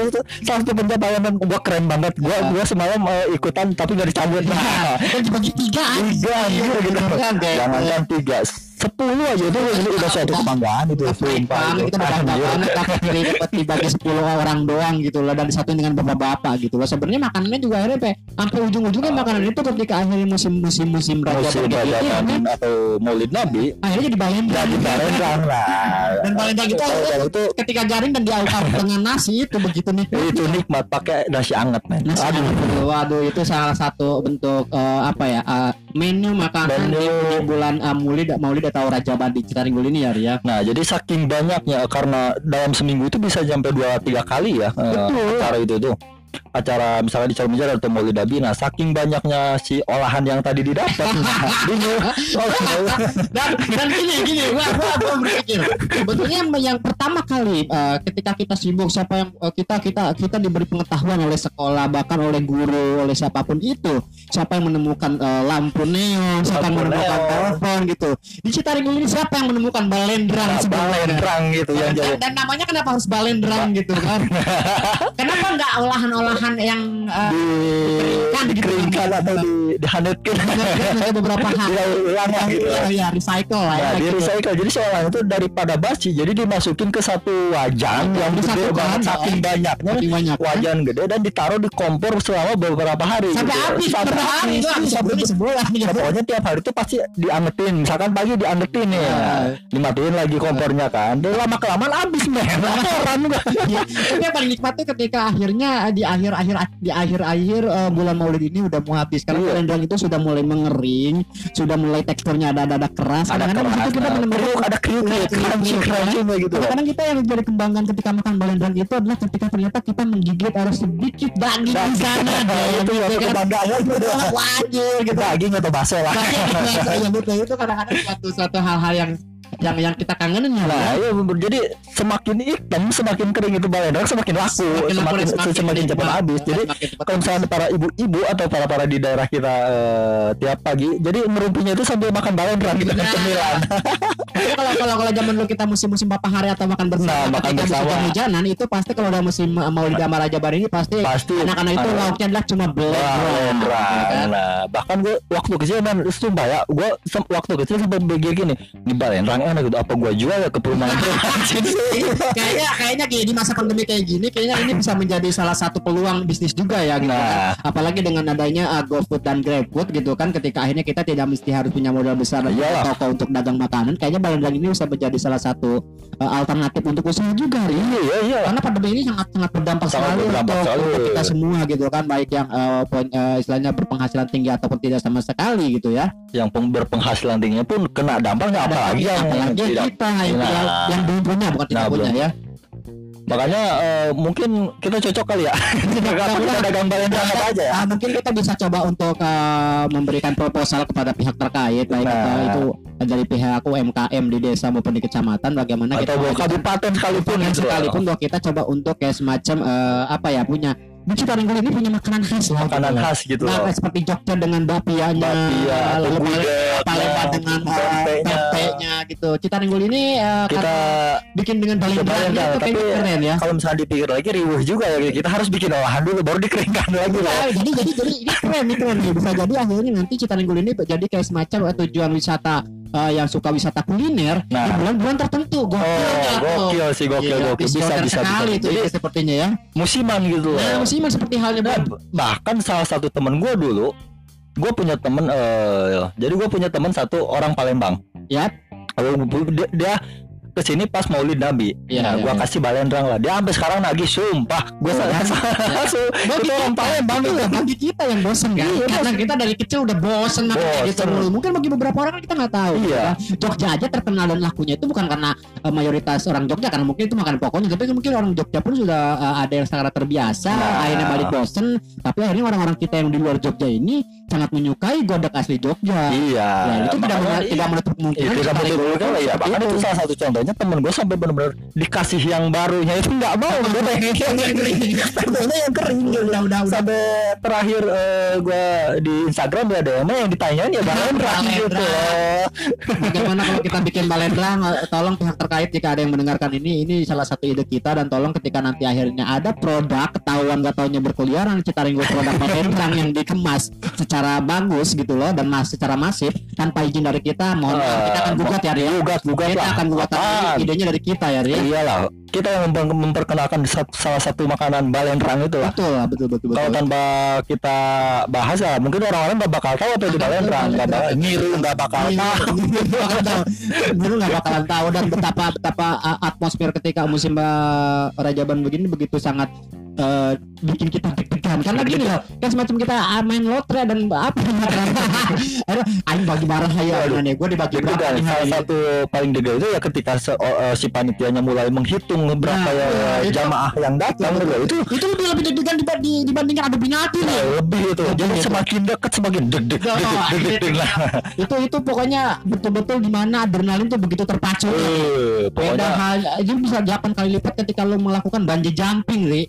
itu satu penyampaian dan gua keren banget. Gua gua semalam eh, ikutan tapi nggak dicabut. Nah, Dan dibagi tiga tiga anjir gitu. Kan, kayak- Jangankan tiga, sepuluh aja itu itu udah suatu kebanggaan itu. Sumpah itu. kita bangga banget dapat diri dapat dibagi 10 orang doang gitu loh dan disatuin dengan bapak-bapak gitu loh. Sebenarnya makanannya juga akhirnya pe, sampai ujung-ujungnya makanan itu ketika akhirnya musim-musim musim raja Musim akhirnya- atau Maulid Nabi akhirnya jadi balendang. jadi bareng lah. Dan balendang itu itu ketika garing dan diaukap dengan nasi itu begitu nikmat. itu nikmat pakai nasi anget men. Nasi Aduh. Aduh. waduh itu salah satu bentuk eh, apa ya eh, menu makanan Menu. di, bulan eh, Maulid Maulid atau Rajaban di Citaringgul ini ya Ria. Nah, jadi saking banyaknya karena dalam seminggu itu bisa sampai dua tiga kali ya eh, Betul. acara itu tuh. Acara misalnya di Calmijar atau Maulid. Nah, saking banyaknya si olahan yang tadi didapat. nah, bingung. dan dan gini gini gua gua, gua berpikir sebetulnya yang, pertama kali eh, ketika kita sibuk siapa yang eh, kita kita kita diberi pengetahuan oleh sekolah bahkan oleh guru oleh siapa pun itu siapa yang menemukan eh, lampu neon siapa yang menemukan telepon gitu di Citaringgul ini siapa yang menemukan balendrang sebenarnya Balendrang gitu yang dan, jadi. dan namanya kenapa harus balendrang gitu kan kenapa nggak olahan-olahan yang eh, di Dikeringkan gitu. dikeringkan atau di dihanetkan Ada beberapa hal ulang lah gitu ya, ya recycle lah ya. Nah, di gitu. recycle jadi seorang itu daripada basi jadi dimasukin ke satu wajan yang gede banget saking oh. banyaknya Saking banyak. wajan gede dan ditaruh di kompor selama beberapa hari Sampai gitu. habis, sampai habis. sampai sebulan. Ya, pokoknya tiap hari itu pasti diangetin misalkan pagi diangetin nih ya. dimatiin lagi kompornya kan lama kelamaan habis men laporan gua Ya, Tapi yang paling nikmat tuh ketika akhirnya di akhir akhir di akhir akhir bulan Maulid ini udah mau habis karena Iya. rendang itu sudah mulai mengering, sudah mulai teksturnya ada ada, ada keras. ada situ keras kita benar-benar ada kriuk Iya, kriuk crunchy kriuk, crunchy kayak gitu Kadang-kadang kita yang jadi kembangkan ketika makan balendang itu adalah ketika ternyata kita menggigit ada sedikit daging di sana. Itu Gitu suatu kan. kebanggaan gitu Wajib gitu. daging atau baso lah ya betul itu kadang-kadang suatu suatu hal-hal yang yang yang kita kangenin ya. Nah, bener. jadi semakin hitam, semakin kering itu balendang semakin laku, Semakin semakin semakin, semakin cepat habis. Jadi kalau misalnya para ibu-ibu atau para para di daerah kita eh, tiap pagi, jadi ngerumpinya itu sambil makan balendang gitu kan Nah. cemilan. Kalau kalau kalau zaman dulu kita musim-musim papa hari atau makan bersama Nah, makan bersama. hujanan itu pasti kalau udah musim uh, mau sama Raja Bar ini pasti Pasti anak-anak itu lauknya adalah cuma balendang. ya kan? Nah, bahkan gue waktu kecil man, sumpah ya, gue waktu kecil sempat begini gini, di balendang enak gitu, apa gue jual ya ke sini? kayaknya kayaknya gini di masa pandemi kayak gini kayaknya ini bisa menjadi salah satu peluang bisnis juga ya gitu Nah. kan. apalagi dengan adanya uh, GoFood dan GrabFood gitu kan ketika akhirnya kita tidak mesti harus punya modal besar Iyalah. toko untuk dagang makanan kayaknya balendang ini bisa menjadi salah satu uh, alternatif untuk usaha juga Ri. Iya, iya, iya. karena pandemi ini sangat sangat berdampak Sangat sekali berdampak untuk, kita semua gitu kan baik yang uh, poin- uh, istilahnya berpenghasilan tinggi ataupun tidak sama sekali gitu ya Yang peng- berpenghasilan tingginya pun kena dampaknya apalagi yang apalagi tidak kita yang, Nah. yang, yang belum punya bukan tidak Nah, punya belum. ya Makanya eh, mungkin kita cocok kali ya. Kita kita dagang balendang apa aja ya. Ah, mungkin kita bisa coba untuk uh, memberikan proposal kepada pihak terkait baik Nah. uh, itu dari pihak UMKM di desa maupun di kecamatan bagaimana Atau bawa kabupaten sekalipun gitu. sekalipun bahwa kita coba untuk kayak semacam eh, apa ya punya di Citaringgul ini punya makanan khas lah Makanan gitu. khas gitu Nah, loh. kayak seperti Jogja dengan bapianya, Bapia, gudeg, Palembang ya, dengan eh, gitu. Citaringgul ini eh, Kita bikin dengan balendang balendang, itu tapi kayaknya keren ya. kalau misalnya dipikir lagi riuh juga ya. Kita harus bikin olahan dulu baru dikeringkan lagi lah. Nah, jadi jadi jadi ini keren ini keren nih. Bisa jadi akhirnya nanti Citaringgul ini jadi kayak semacam eh, tujuan wisata eh, yang suka wisata kuliner di Nah. bulan-bulan tertentu. Gokil Oh, nggak tuh? gokil sih gokil Iya, gokil bisa bisa bisa. sekali itu Jadi ya, sepertinya ya. musiman gitu loh. Nah, musiman seperti halnya Nah, bahkan salah satu temen gue dulu gue punya temen eh jadi gue punya temen satu orang Palembang Ya. Kalau dia, dia ke sini pas Maulid Nabi. Iya, nah, iya, gua iya. kasih balendang lah. Dia sampai sekarang nagih sumpah. Gua Oh, salah iya. Su- Bagi itu orang kita, Palembang itu itu. bagi kita yang bosen kan Iya, karena kita dari kecil udah bosen kayak gitu mulu. mungkin bagi beberapa orang kan kita nggak tahu Iya. Nah, Jogja aja terkenal dan lakunya itu bukan karena eh, mayoritas orang Jogja karena mungkin itu makan pokoknya tapi mungkin orang Jogja pun sudah eh, ada yang sangat terbiasa Nah. akhirnya balik bosen tapi akhirnya orang-orang kita yang di luar Jogja ini sangat menyukai godok asli Jogja Iya. Ya, itu tidak menutup, iya. tidak menutup kemungkinan Iya, tidak kita betul lagi- betul ya. Bahkan itu salah satu contohnya temen gue sampai benar-benar dikasih yang barunya itu nggak mau. Gue pengen yang kering. Yang kering gitu. udah udah Sampai terakhir eh, gue di Instagram ya ada yang ditanyain ya balendang gitu. loh. Bagaimana kalau kita bikin balendang? Eh, Tolong pihak terkait jika ada yang mendengarkan ini, ini salah satu ide kita dan tolong ketika nanti akhirnya ada produk ketahuan gak taunya berkeliaran Citaringgo produk balendang yang dikemas secara bagus gitu loh dan mas secara masif tanpa izin dari kita, mohon maaf kita akan gugat ya Ria. Gugat, gugat Kita lah. akan gugat? Ini idenya dari kita ya Ria. Iyalah, kita yang memper- memperkenalkan salah satu makanan balendang itu lah. Betul, betul, betul, Kalau betul. tanpa kita bahas ya mungkin orang-orang nggak bakal tahu apa itu balendang, nggak bakal ngiru, nggak bakal tahu. Dulu nggak bakalan tahu dan betapa betapa atmosfer ketika musim uh, Rajaban begini begitu sangat uh, bikin kita deg-degan karena gini loh kan semacam kita uh, main lotre dan apa aduh aing bagi barang ayo Waduh. nih gue dibagi dan nih salah satu paling dega itu ya ketika se- eh, si panitianya mulai menghitung berapa Nah, ya iya, itu- jamaah yang datang. Itu itu lebih lebih deg-degan diba- di- dibandingkan adu binati eh, loh lebih itu. Jadi semakin dekat semakin deg deg deg deg deg deg lah. itu itu pokoknya betul-betul di mana adrenalin tuh begitu terpacu Eh, beda hal itu bisa 8 kali lipat ketika lo melakukan bungee jumping Ri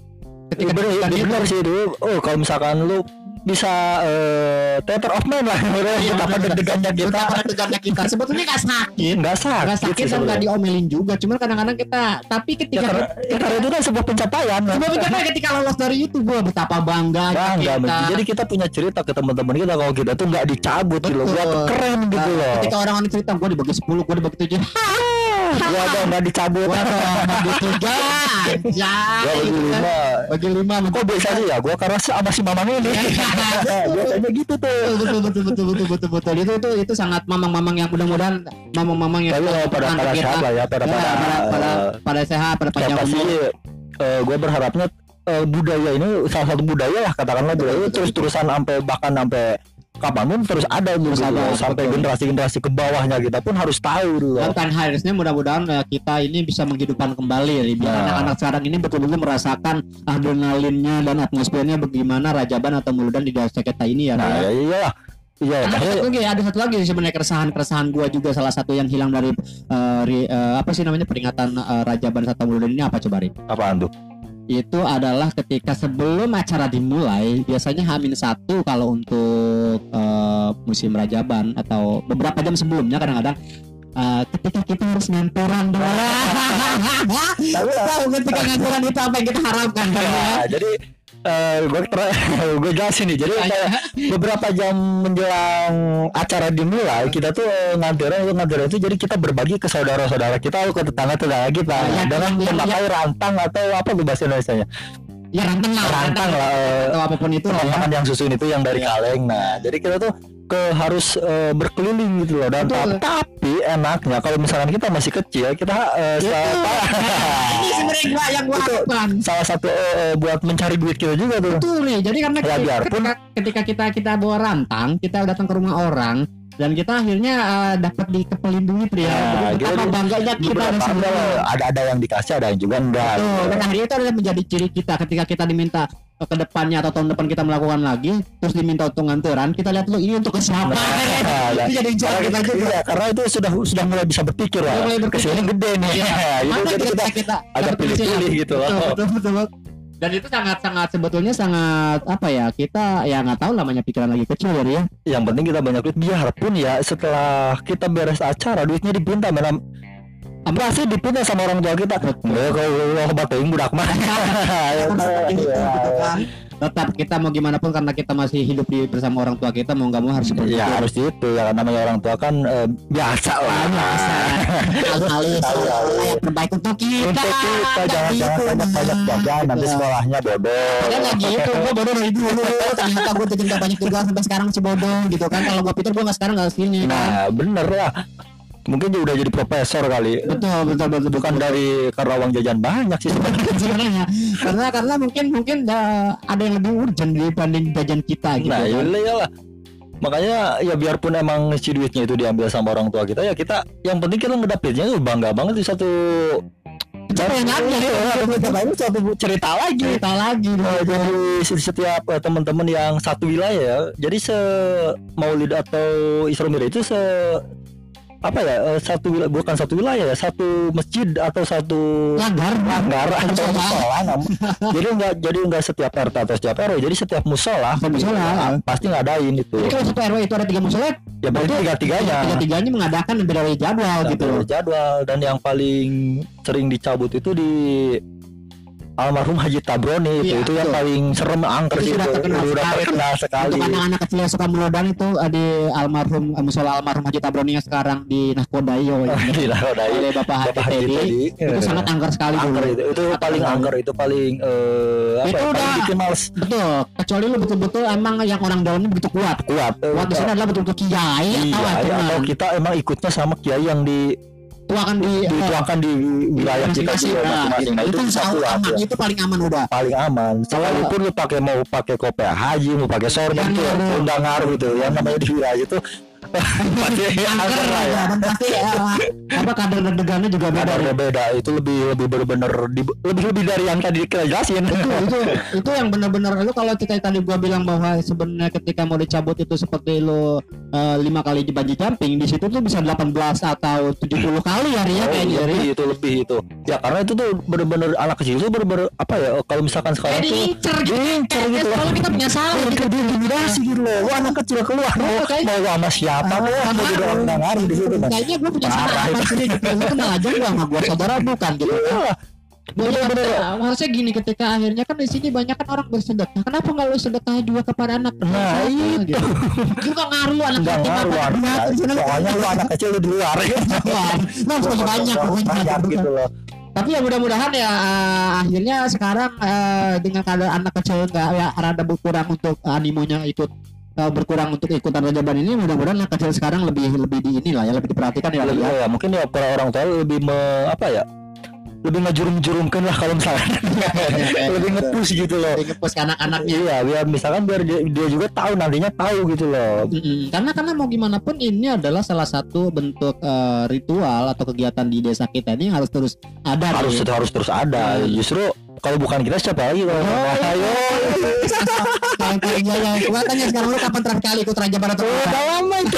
ketika deg-degan bener, itu. bener sih itu. Oh kalau misalkan lu bisa eh, theater of mind lah Iya, betapa benar. deg-degannya kita Betapa deg-degannya kita sebetulnya nggak sakit nggak sakit, nggak sakit dan sebenarnya. diomelin juga cuman kadang-kadang kita tapi ya, ketika ya, karena itu kan sebuah pencapaian Sebab kita ketika lolos dari itu gue betapa bangga Bangga, kita. jadi kita punya cerita ke teman-teman kita kalau kita tuh nggak dicabut gitu loh, keren gitu Nah, loh. Ketika orang-orang cerita gue dibagi 10, gue dibagi 7 Gua tuh nggak dicabut. Gue bagi 3 aja Gua bagi gitu kan. lima. Bagi 5 Kok bisa sih ya? Gua karena sama si mamang ini. Nah, Biasanya gitu tuh. betul betul betul betul betul betul itu itu itu sangat mamang-mamang yang mudah-mudahan mamang-mamang yang Tapi kalau pada pada sehat lah ya, pada Ya, pada pada pada eh, pada sehat pada panjang umur gue berharapnya eh, budaya ini salah satu budaya lah katakanlah budaya terus terusan sampai bahkan sampai kapan pun terus ada dulu Terus ada, sampai generasi-generasi ke bawahnya kita pun harus tahu dulu dan kan harusnya mudah-mudahan eh, kita ini bisa menghidupkan kembali ya, biar Nah. anak-anak sekarang ini betul-betul merasakan adrenalinnya dan atmosfernya bagaimana Rajaban atau Muludan di desa kita ini ya. nah ya iyalah iya ada satu lagi ada satu lagi sebenarnya keresahan keresahan gua juga salah satu yang hilang dari eh, ri- eh, apa sih namanya peringatan eh, Rajaban atau Muludan ini apa coba Ri? apaan tuh itu adalah ketika sebelum acara dimulai biasanya Hamin satu kalau untuk eh, musim Rajaban atau beberapa jam sebelumnya kadang-kadang eh, ketika kita harus nganturan dulu tahu ketika nganturan itu apa yang kita harapkan kan ya? Nah, jadi gue gue jelasin nih. Jadi kayak beberapa jam menjelang acara dimulai kita tuh nganterin itu nganterin itu jadi kita berbagi ke saudara-saudara kita atau ke tetangga-tetangga kita Ah, ya, dengan ya, ya, memakai rantang atau apa tuh bahasa Indonesia ya rantang lah rantang lah eh, atau apa pun itu lah ya yang susun itu yang dari kaleng nah jadi kita tuh ke harus eh, berkeliling gitu loh dan Betul. tapi enaknya kalau misalkan kita masih kecil kita eh, Itu. sa- ini sebenarnya gua yang gua Itu. salah satu eh, buat mencari duit kita juga tuh Betul nih. Jadi karena Ya, ketika, biarpun- ketika, ketika kita kita bawa rantang, kita datang ke rumah orang dan kita akhirnya eh, dapat dikepelin duit ya. Nah, Jadi betapa gitu. bangganya kita ada, sebenarnya. ada ada yang dikasih ada yang juga enggak Betul. Dan akhirnya itu adalah menjadi ciri kita ketika kita diminta eh, ke depannya atau tahun depan kita melakukan lagi terus diminta untuk nganteran kita lihat dulu ini untuk ke siapa Nah, itu jadi job karena, kita juga iya, karena itu sudah sudah mulai bisa berpikir lah ke sini gede nih gitu, Mana jadi kita kita agak dapat hasilnya. pilih-pilih gitu loh. betul, betul, betul, betul. Dan itu sangat sangat sebetulnya sangat apa ya kita ya nggak tahu namanya pikiran lagi kecil ya. Ria. yang penting kita banyak duit. Biarpun ya setelah kita beres acara duitnya dipinta menam pasti dipinta sama orang tua kita. Nggak, kalau kalau bateing budak mah Gitu, iya. gitu kan. tetap kita mau gimana pun karena kita masih hidup di bersama orang tua kita mau nggak mau harus seperti ya itu harus itu ya kan namanya orang tua kan eh, biasa lah. Biasa. Alih-alih yang terbaik untuk kita. Untuk kita jangan Gitu. jangan banyak banyak jajan nanti sekolahnya bodoh. Padahal nggak gitu, gue bodoh dari dulu. Ternyata gue gak banyak juga sampai sekarang masih bodoh gitu kan. Kalau gue pikir gue gak sekarang gak sini kan. Nah bener lah Mungkin dia udah jadi profesor kali. Betul, betul, betul, Bukan dari karena uang jajan banyak sih. Sebenarnya. karena karena mungkin mungkin uh, ada yang lebih urgent dibanding jajan kita gitu Nah kan. iya lah. Makanya ya biarpun emang si duitnya itu diambil sama orang tua kita ya kita yang penting kita ngedapetnya tuh bangga banget di satu Pencapaian aja Iya, itu satu cerita lagi. Cerita lagi Eh, jadi se- setiap eh, teman-teman yang satu wilayah ya jadi se Maulid atau Isra Mi'raj itu se apa ya eh, satu wilayah bukan satu wilayah ya satu masjid atau satu langgar. Langgar. Atau Musola. nam- jadi enggak jadi enggak setiap RT atau setiap RW jadi setiap musola. Musola. ya, pasti ngadain itu. Jadi kalau satu RW itu ada tiga musola ya berarti tiga tiganya tiga tiganya mengadakan dari jadwal gitu. jadwal. Dan yang paling sering dicabut itu di almarhum Haji Tabroni itu Iya, itu yang paling serem angker Itu sudah itu. terkenal udah sekali. terkenal sekali. untuk anak-anak kecil yang suka melodan itu uh, di almarhum uh, musola almarhum Haji Tabroni yang sekarang di Nahkodayo ya. Gila, udah oleh Bapak Haji Bapak Haji Teddy. Itu sangat angker sekali angker dulu. itu. Itu paling angker itu paling eh apa Itu ya, paling udah- bikin males. betul. Kecuali lu betul-betul emang yang orang dalamnya begitu kuat. Kuat. Eh, kuat di sana adalah betul-betul kiai iya atau ya, apa atau kita emang ikutnya sama kiai yang di tuakan di dituangkan di wilayah kita masing-masing juga nah, masing-masing. Nah itu itu bisa kuat aman ya. itu paling aman udah. Paling aman. Sekalipun lu pakai mau pakai kopi haji mau pakai sorban Yang itu ngaruh. udah ngaruh itu yang namanya di wilayah itu angker lah ya. Pasti eh, apa kadar deg-degannya juga beda Ada beda itu lebih lebih bener-bener di- lebih lebih dari yang tadi kita jelasin. Itu itu itu yang benar-benar lu kalau kita tadi gua bilang bahwa sebenarnya ketika mau dicabut itu seperti lu eh, lima kali di bungee jumping di situ tuh bisa 18 atau 70 kali ya Ria Oh, kayaknya lebih itu lebih itu. Ya karena itu tuh bener-bener anak kecil itu bener-bener apa ya kalau misalkan sekarang tuh diincer gitu. gitu kalau kita punya salah kita kita diintimidasi gitu loh. Lu anak kecil keluar. Mau sama siapa Ah, mau mau jadi orang ngaruh di situ kan kayaknya gue punya salah apa sih gitu lu kenal aja gue sama gue saudara bukan gitu Iya. Banyak ketika- harusnya gini ketika akhirnya kan di sini banyak kan orang bersedekah. Kenapa nggak lu sedekah dua kepada anak Nah, Kenapa? gitu. juga ngaruh anak Nggak ngaruh apa anak Soalnya lu anak kecil lu di luar. Wah, nah, banyak Banyak gitu loh. Tapi ya mudah-mudahan ya eh, akhirnya sekarang eh, dengan keadaan anak kecil nggak ya rada berkurang untuk animonya ikut eh, berkurang untuk ikutan rajaban ini mudah-mudahan anak kecil sekarang lebih lebih di inilah ya lebih diperhatikan ya lebih ya. ya mungkin ya para orang tua lebih me, apa ya lebih ngejurum-jurumkan lah kalau misalnya lebih ngepush gitu loh Lebih ngepus ke anak-anaknya iya biar misalkan biar dia, dia juga tahu nantinya tahu gitu loh Mm-mm. karena karena mau gimana pun ini adalah salah satu bentuk eh, ritual atau kegiatan di desa kita ini yang harus terus ada harus nih. harus terus ada Hmm. justru kalau bukan kita siapa lagi kalau Oh, ayo Yang paling jaya. Gua tanya sekarang lu kapan terakhir kali ikut Raja Barat udah lama itu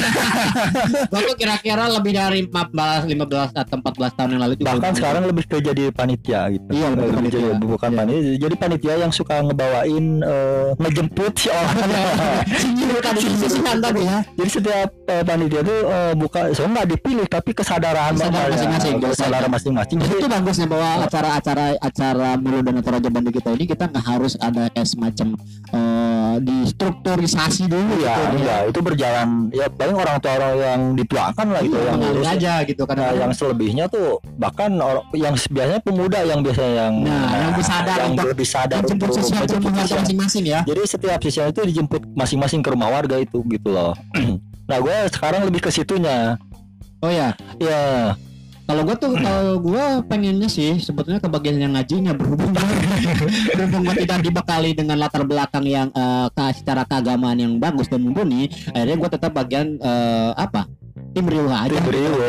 Gua kira-kira lebih dari 14, 15 atau 14 tahun yang lalu juga. bahkan sekarang lebih ke jadi panitia gitu Iya, lebih panitia. jadi, bukan Iya. panitia jadi panitia yang suka ngebawain eh, ngejemput si orang Sinyiru tadi sisihan tadi ya. jadi setiap eh, panitia itu eh, bukan so nggak dipilih tapi kesadaran Kesadaran bapaknya. masing-masing, kesadaran masing-masing jadi Itu bagusnya bahwa acara-acara acara Mulu dan atau Raja Bandi kita ini kita nggak harus ada kayak semacam distrukturisasi dulu ya gitu. enggak itu berjalan ya paling orang tua orang yang dituakan lah gitu Iya, yang ngurus. aja gitu kan. Nah, yang selebihnya tuh bahkan orang yang biasanya pemuda yang biasanya yang Nah, yang bisa sadar yang untuk lebih sadar jemput keluarga sosial. masing-masing ya. Jadi setiap siswa itu dijemput masing-masing ke rumah warga itu gitu loh. nah gue sekarang lebih ke situnya. Oh ya, Ya Kalau gue tuh kalau gue pengennya sih sebetulnya ke bagian yang ngajinya berhubung berhubung gue tidak dibekali dengan latar belakang yang ke secara keagamaan yang bagus dan mumpuni, akhirnya gue tetap bagian eh, apa tim riwa aja. Tim riwa.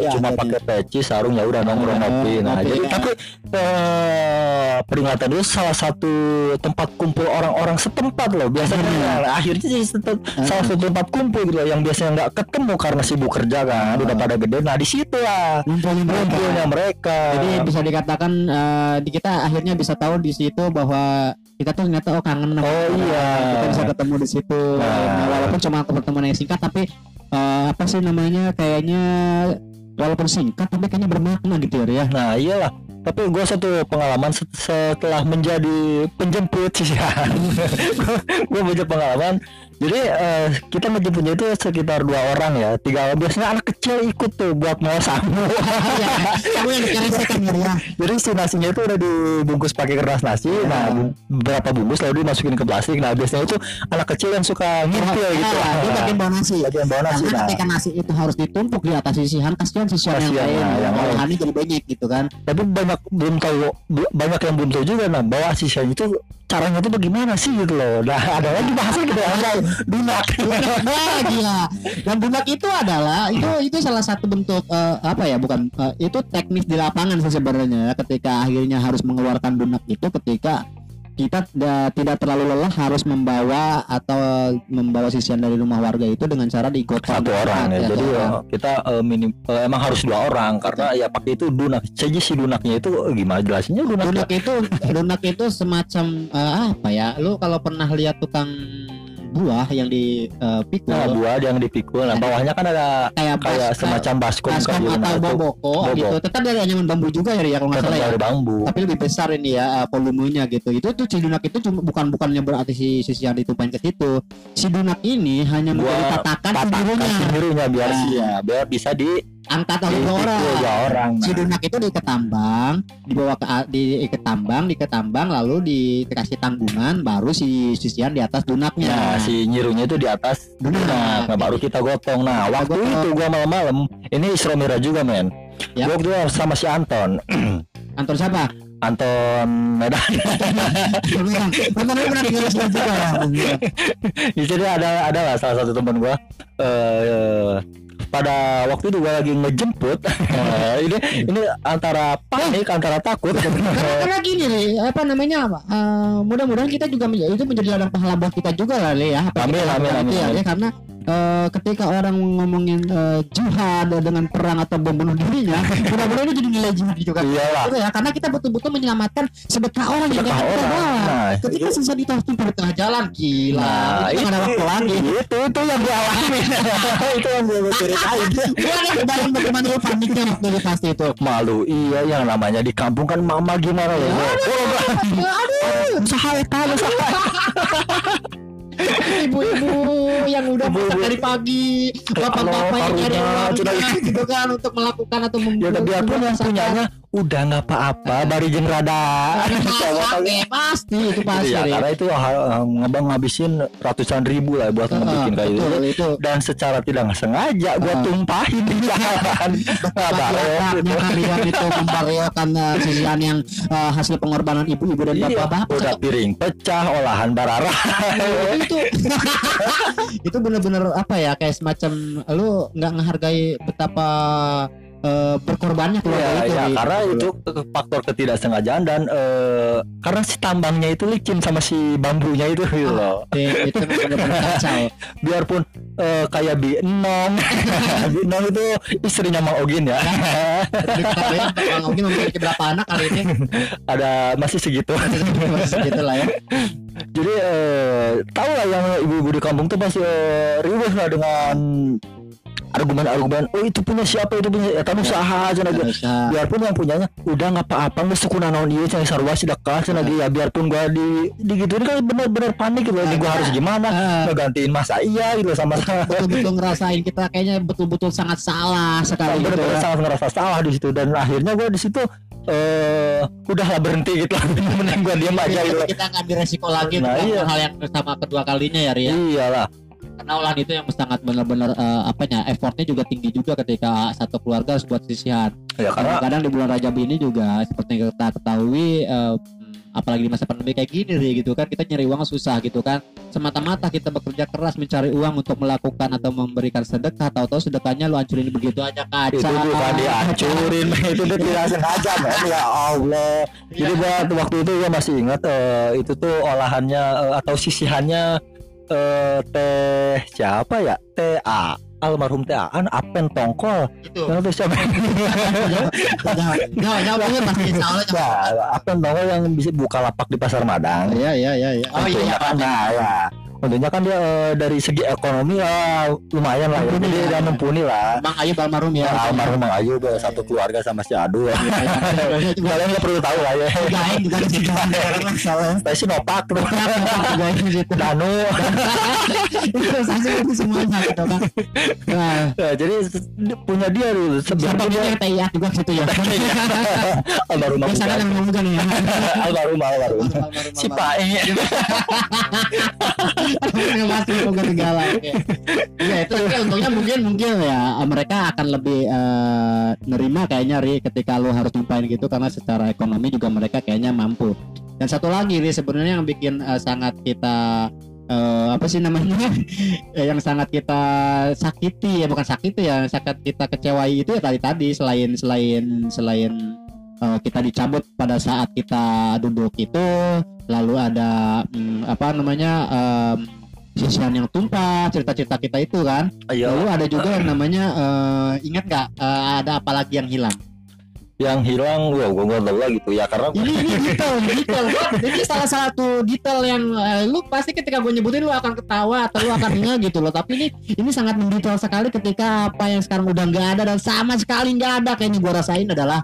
Ya, cuma jadi- pakai peci sarung ya udah nongkrong ngopi. Nah, jadi ya. tapi eh, peringatan itu salah satu tempat kumpul orang-orang setempat loh. Biasanya Hmm. nah, akhirnya sih setem- salah satu tempat kumpul gitu loh yang biasanya nggak ketemu karena sibuk kerja kan, udah pada gede. Nah, di situ lah ngumpulnya mereka. kumpulnya mereka. Jadi bisa dikatakan eh, di kita akhirnya bisa tahu di situ bahwa kita tuh ternyata oh kangen Oh, orang. iya. kita bisa ketemu di situ Nah. Nah, walaupun cuma pertemuan yang singkat tapi eh, apa sih namanya kayaknya walaupun singkat tapi kayaknya bermakna gitu ya Nah iyalah Tapi gue satu pengalaman set- setelah menjadi penjemput sih Gue punya pengalaman Jadi eh, kita menjemputnya itu sekitar dua orang ya Tiga orang. Biasanya anak kecil ikut tuh buat mau samu kamu yang dikeresekan ya. Jadi si nasinya itu udah dibungkus pakai kertas nasi. Nah bu- beberapa bungkus lalu dimasukin ke plastik. Nah biasanya itu anak kecil yang suka ngintil gitu. Ah, dia bagian bawa nasi. Bagian bawah nasi karena nah. ketika nasi itu harus ditumpuk di atas sisihan kasihan sisihan yang Kasihan, lain. nah, yang lain. olahannya jadi banyak gitu kan. Tapi banyak belum tahu banyak yang belum tahu juga nah. Bahwa sisanya itu caranya itu bagaimana sih gitu loh. Nah ada lagi bahasan gitu yang tahu dunak. Gila. Dan bunak itu adalah itu itu salah satu bentuk eh, apa ya bukan eh, itu teknis di lapangan sebenarnya. Ketika akhirnya harus mengeluarkan bunak itu ketika kita da- tidak terlalu lelah harus membawa atau membawa sisian dari rumah warga itu dengan cara digotong satu orang ya satu jadi orang. eh, kita eh, minim eh, emang harus dua orang karena ya pakai itu dunak saja si dunaknya itu gimana jelasinnya dunak Dunak itu dunak itu semacam eh, apa ya? Lu kalau pernah lihat tukang buah yang dipikul nah, buah yang dipikul nah bawahnya kan ada kayak kayak bas- semacam baskom baskom kayak gitu, atau itu boboko bobok. gitu. Tetap dari anyaman bambu juga ya, Ria, kalau nggak salah ya. bambu Tapi lebih besar ini ya eh, volumenya gitu. Itu tuh si dunak itu cuma bukan bukannya berarti si sisi yang ditumpahin ke situ. Si dunak ini hanya menjadi tatakan Tatakan sendirinya. sendirinya biar Nah. sih ya biar bisa di Angkat oleh dua dipikul orang. dua orang Si nah. dunak itu diketambang, dibawa ke di ketambang, diketambang lalu dikasih tanggungan, baru si sisian di atas dunaknya. Nah, si nyirunya itu di atas Dunak. Nah, nah, baru kita gotong. Nah, Kita waktu gotong. itu gua malam-malam, ini Isra Miraj juga, men. Ya. Gua itu sama si Anton. Anton siapa? Anton Medan. Anton ini pernah di juga ya. Di sini ada ada lah salah satu teman gua eh pada waktu itu gua lagi ngejemput. ini ini antara panik, antara takut. Karena gini nih, apa namanya apa? eh, mudah-mudahan kita juga menjadi, itu menjadi ladang pahala buat kita juga lah ya. Apa Amin, amin, ya, amin. Karena eh, ketika orang ngomongin eh, jihad dengan perang atau bom bunuh dirinya, mudah-mudahan itu jadi nilai jihad juga kan. Iyalah. Gitu ya, karena kita betul-betul menyelamatkan sedekah orang yang Sedekah kita orang. bawa. Nah, Ketika sisa di di tengah jalan, gila. Nah, itu nggak ada waktu lagi. itu itu yang gue alami itu yang gue ceritain nih kebayang bagaimana lu paniknya waktu lu pasti itu. malu iya yang namanya di kampung kan mama gimana loh Aduh, usaha eta usaha. Ibu-ibu masak Ibu-ibu. dari pagi, bapak-bapak yang nyari cina- gitu kan untuk melakukan atau ya membuat udah biarpun yang punyanya udah nggak apa-apa bari jeng rada. Oke, pasti itu pasti. ya karena itu ha- ngebang ngabisin ratusan ribu lah buat Ah, ngebikin kayak gitu. betul, itu. Dan secara tidak sengaja gua Ah. tumpahin di jalan gitu. Kalian itu membariokan uh, sisian yang uh, hasil pengorbanan ibu-ibu dan Iya, bapak-bapak. udah piring pecah olahan barara. Itu. Itu bener-bener apa ya kayak semacam lu nggak menghargai betapa eh, berkorbannya keluarga Iya, itu ya, karena itu loh. faktor ketidaksengajaan dan eh, karena si tambangnya itu licin sama si bambunya itu gitu loh. Oke, itu bener-bener kacau Biarpun eh, kayak Bi Enong, Bi Enong itu istrinya Mang Ogin ya. Jadi kita bayang Bang Ogi memiliki berapa anak kali ini Ada masih segitu. masih gitu lah ya Jadi eh, tahu lah yang ibu-ibu di kampung tuh pasti eh, ribut lah dengan argumen-argumen. Oh itu punya siapa? Itu punya ya tamu usaha aja. Harusnya biarpun yang punyanya udah nggak apa-apa nggak sekuna naon dia cari sarwa sih dekat lagi. Ya biarpun gua di di gitu kan bener-bener panik gitu. Ini gua harus gimana? Ah. ngegantiin masa iya gitu sama sama betul-betul ngerasain kita kayaknya betul-betul sangat salah sekali gitu bener-bener ya. sangat ngerasa salah di situ. Dan akhirnya gua di situ eh udahlah berhenti gitu lah mending gua diam aja gitu kita ngambil resiko lagi Nah, iya. hal yang sama kedua kalinya ya Ria. Iyalah karena olahan itu yang sangat benar-benar eh, apanya effortnya juga tinggi juga ketika satu keluarga harus buat sisihan. Ya karena kadang di bulan Rajab ini juga seperti yang kita ketahui hmm, apalagi di masa pandemi kayak gini Ri, gitu kan kita nyari uang susah gitu kan. Semata-mata kita bekerja keras mencari uang untuk melakukan atau memberikan sedekah tahu-tahu sedekahnya lu hancurin begitu aja kaca itu bukan dihancurin itu dia tidak sengaja men ya Allah. Jadi buat waktu itu ya masih ingat eh, itu tuh olahannya eh, atau sisihannya eh, teh siapa ya? Teh A. Almarhum teh Aan Apen Tongkol. Itu yang tuh siapa Jawab, jawabnya pasti insya Allah jawab. ya Apen Tongkol yang bisa buka lapak di pasar Madang. Iya iya iya iya. Oh iya iya. kan nah, ya tentunya kan dia eh, dari segi ekonomi ya lumayan lah ya. Jadi ya. dia mumpuni lah Bang Ayu Balmarum ya. Ya, almarhum Mang Ayu udah satu keluarga sama si Adu kalian nggak perlu tahu lah ya Gain juga di situ. Salah. sih nopak tuh Gain. Danu Itu semuanya gitu kan. Nah, Ya, jadi punya dia dulu siapa sebelum dia TIA juga situ ya. almarhum Mang Biasanya yang ngomong kan ya. almarhum almarhum si Pae Nggak masuk ke segala. Oke. Iya itu tapi untungnya mungkin mungkin ya mereka akan lebih eh, nerima kayaknya Ri ketika lu harus nyumpain gitu karena secara ekonomi juga mereka kayaknya mampu. Dan satu lagi Ri sebenarnya yang bikin eh, sangat kita eh, apa sih namanya Eh, yang sangat kita sakiti ya bukan sakiti ya sangat kita kecewai itu ya tadi tadi selain selain selain eh, kita dicabut pada saat kita duduk itu lalu ada mm, apa namanya em, sisian yang tumpah cerita-cerita kita itu kan. Iya. Lalu ada juga yang namanya eh, ingat nggak eh, ada apa lagi yang hilang? Yang hilang wah gua nggak tahu lah gitu ya karena ini ini detail detail. Ini salah satu detail yang eh, lu pasti ketika gue nyebutin lu akan ketawa atau lu akan ingat gitu loh. Tapi ini ini sangat mendetail sekali ketika apa yang sekarang udah nggak ada dan sama sekali nggak ada. Kayaknya gue rasain adalah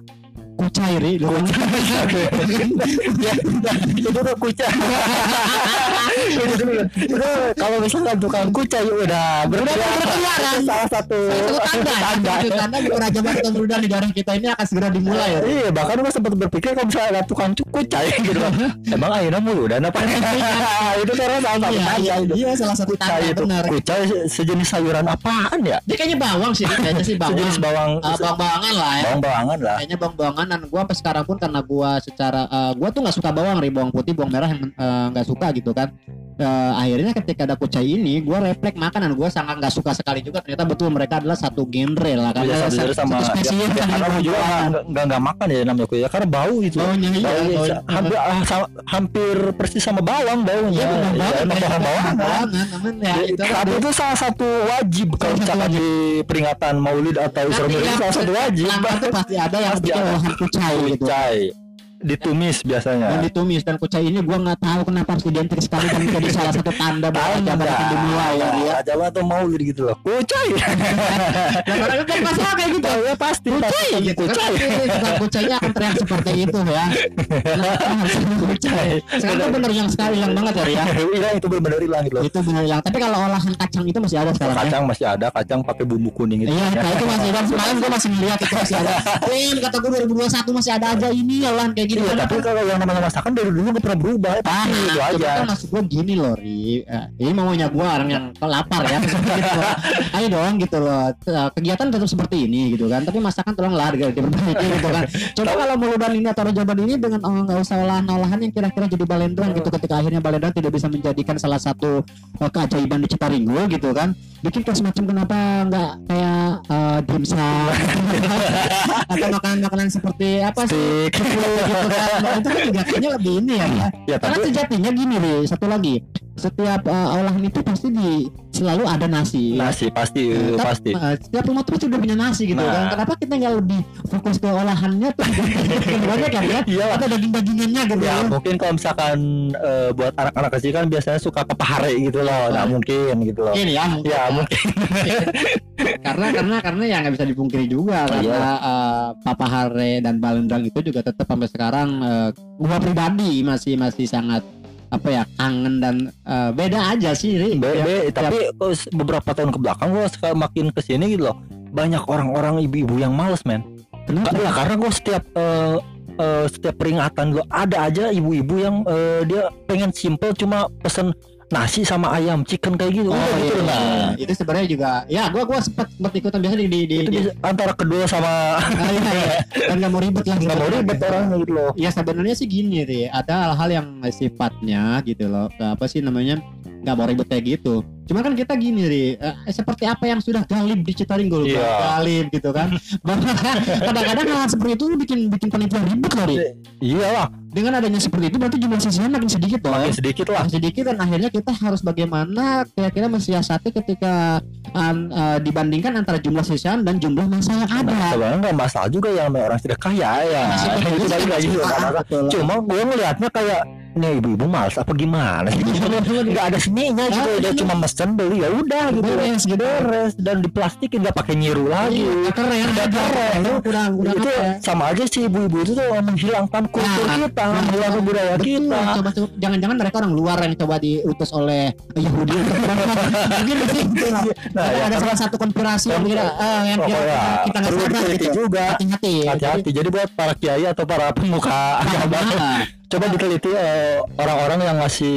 kucai ri Lu- itu tuh kucai itu kalau misalkan tukang kucai udah berkeliaran berkeliaran. salah satu Salah satu tanda tanda di Raja kemudian di daerah kita ini akan segera dimulai ya. Iya, bahkan gue sempat berpikir kalau misalnya ada tukang kucai gitu kan. Emang akhirnya mulu dan apa? itu karena salah satu Iya, tanda iya, iya, salah satu tanda benar. kucai se- sejenis sayuran apaan ya? Dia kayaknya bawang sih, kayaknya sih bawang. Sejenis bawang Ah, bawang-bawangan lah ya. bawang-bawangan lah. Kayaknya bawang-bawangan dan gua sampai sekarang pun karena gua secara eh, gua tuh nggak suka bawang ri bawang putih bawang merah yang eh, nggak suka gitu kan eh, akhirnya ketika ada kucai ini gue refleks makanan. Gue sangat nggak suka sekali juga. Ternyata betul mereka adalah satu genre lah. Iya, karena satu satu, sama satu spesies ya, kan karena juga nggak nggak makan ya namanya kuya karena bau gitu Baunya iya, Bau, baunya. hampir ah, hampir persis sama bawang baunya. Iya, Iya, banget. emang bawang bawang. Namun ya itu tapi itu salah satu wajib kalau misalkan di peringatan Maulid atau Isra Mi'raj yang salah satu wajib. pasti ada yang bikin olahan kucai gitu. Ditumis biasanya Dan ditumis dan kucai ini gua nggak tahu kenapa harus identik sekali dan menjadi salah satu tanda bahwa zaman akan dimulai ya dia. Ajaran atau Maulid gitu loh kucai Dan orang kan pasti kayak gitu. ya pasti Kucai gitu kan. kucai Tukang kucainya akan teriak seperti itu ya. Kucai? Sekarang tuh bener yang sekali hilang banget ya hilang itu benar-benar hilang gitu Itu bener yang. Tapi kalau olahan kacang itu masih ada sekarang ya. kacang masih ada kacang pakai bumbu kuning itu Iya, itu masih dan semalam gue masih ngeliat itu masih ada. Win kata gue 2021 masih ada aja ini olahan kayak gitu. Iya, Karena tapi kalau yang namanya masakan dari dulu nggak pernah berubah ya, pasti itu Nah, aja. Kan maksud gue gini loh, Ri. Eh, Ini maunya gue orang yang lapar ya. gitu. Ayo dong gitu loh. Eh, Kegiatan tetap seperti ini gitu kan. Tapi masakan tolonglah di- diperbaiki gitu kan. Coba kalau muludan ini atau jawaban ini dengan oh, nggak usah olahan-olahan yang kira-kira jadi balendang gitu. Ketika akhirnya balendang tidak bisa menjadikan salah satu eh, keajaiban di Citaringgo gitu kan. Bikin kayak semacam kenapa nggak kayak uh, dimsum atau makanan-makanan seperti apa sih? Gitu kan. Nah, itu kan lebih ini ya. ya. Karena sejatinya gini nih, satu lagi. Setiap uh, olahan itu pasti di selalu ada nasi. nasi pasti Nah, tapi, pasti. uh, setiap rumah tuh pasti udah punya nasi gitu Nah. kan. Kenapa kita nggak lebih fokus ke olahannya tuh banyak kan ya? Iya. Atau daging-dagingannya gitu Ya ya. mungkin kalau misalkan eh, buat anak-anak kecil kan biasanya suka kepahare gitu loh. Nah mungkin gitu loh. Mungkin ya, mungkin. Ya mungkin. karena karena karena ya nggak bisa dipungkiri juga Oh, karena iya. uh, Papa Hare dan Balendang itu juga tetap sampai sekarang uh, gua pribadi masih masih sangat apa ya kangen dan uh, beda aja sih Ri. Be- Ya, be- tapi kok s- beberapa tahun ke belakang gua suka makin ke sini gitu loh. Banyak orang-orang ibu-ibu yang males men. kenapa? Ya karena gue setiap eh, eh, setiap peringatan lo ada aja ibu-ibu yang eh, dia pengen simple cuma pesen nasi sama ayam chicken kayak gitu. Oh Udah iya, gitu, iya, nah. iya. itu sebenarnya juga ya gua gua sempat sempat ikutan biasa di di, di, Itu di- antara kedua sama Ah, iya, iya. dan nggak mau ribet lah nggak mau ribet orangnya gitu loh. Ya sebenarnya sih gini deh, ada hal-hal yang sifatnya gitu loh, apa sih namanya nggak mau ribet kayak gitu. Cuma kan kita gini deh, eh, seperti apa yang sudah galib di Citaringgo, Iya. galib gitu kan. Kadang-kadang hal seperti itu bikin bikin panitia ribet loh, Ri. Iya lah, Dengan adanya seperti itu berarti jumlah sisanya makin sedikit loh. makin sedikit lah. Makin sedikit dan akhirnya kita harus bagaimana kira-kira mensiasati ketika um, eh, dibandingkan antara jumlah sisaan dan jumlah masa yang Nah, ada. sebenarnya nggak masalah juga yang namanya orang sudah kaya ya. Masih itu betul, balik lagi masih juga paham, nggak masalah. betul. Cuma gue ngelihatnya kayak nih ibu-ibu males apa gimana sih? Nggak ada seninya gitu, Ah, dia iya. cuma mesen beli ya udah gitu. Beres gitu. Beres dan diplastikin nggak pakai nyiru lagi. Iya, keren, Nggak keren. Kurang kurang itu ya? sama aja sih ibu-ibu itu tuh menghilangkan kultur Nah, kita, nah, menghilangkan budaya Betul, kita. jangan-jangan mereka orang luar yang coba diutus oleh Yahudi mungkin. Nah, Ada- ya, salah satu konspirasi yang kira eh, yang kira Pokoknya kita nggak sadar gitu. juga. Hati-hati. Hati-hati. Jadi buat para kiai atau para pemuka agama Nah, coba diteliti eh, orang-orang yang ngasih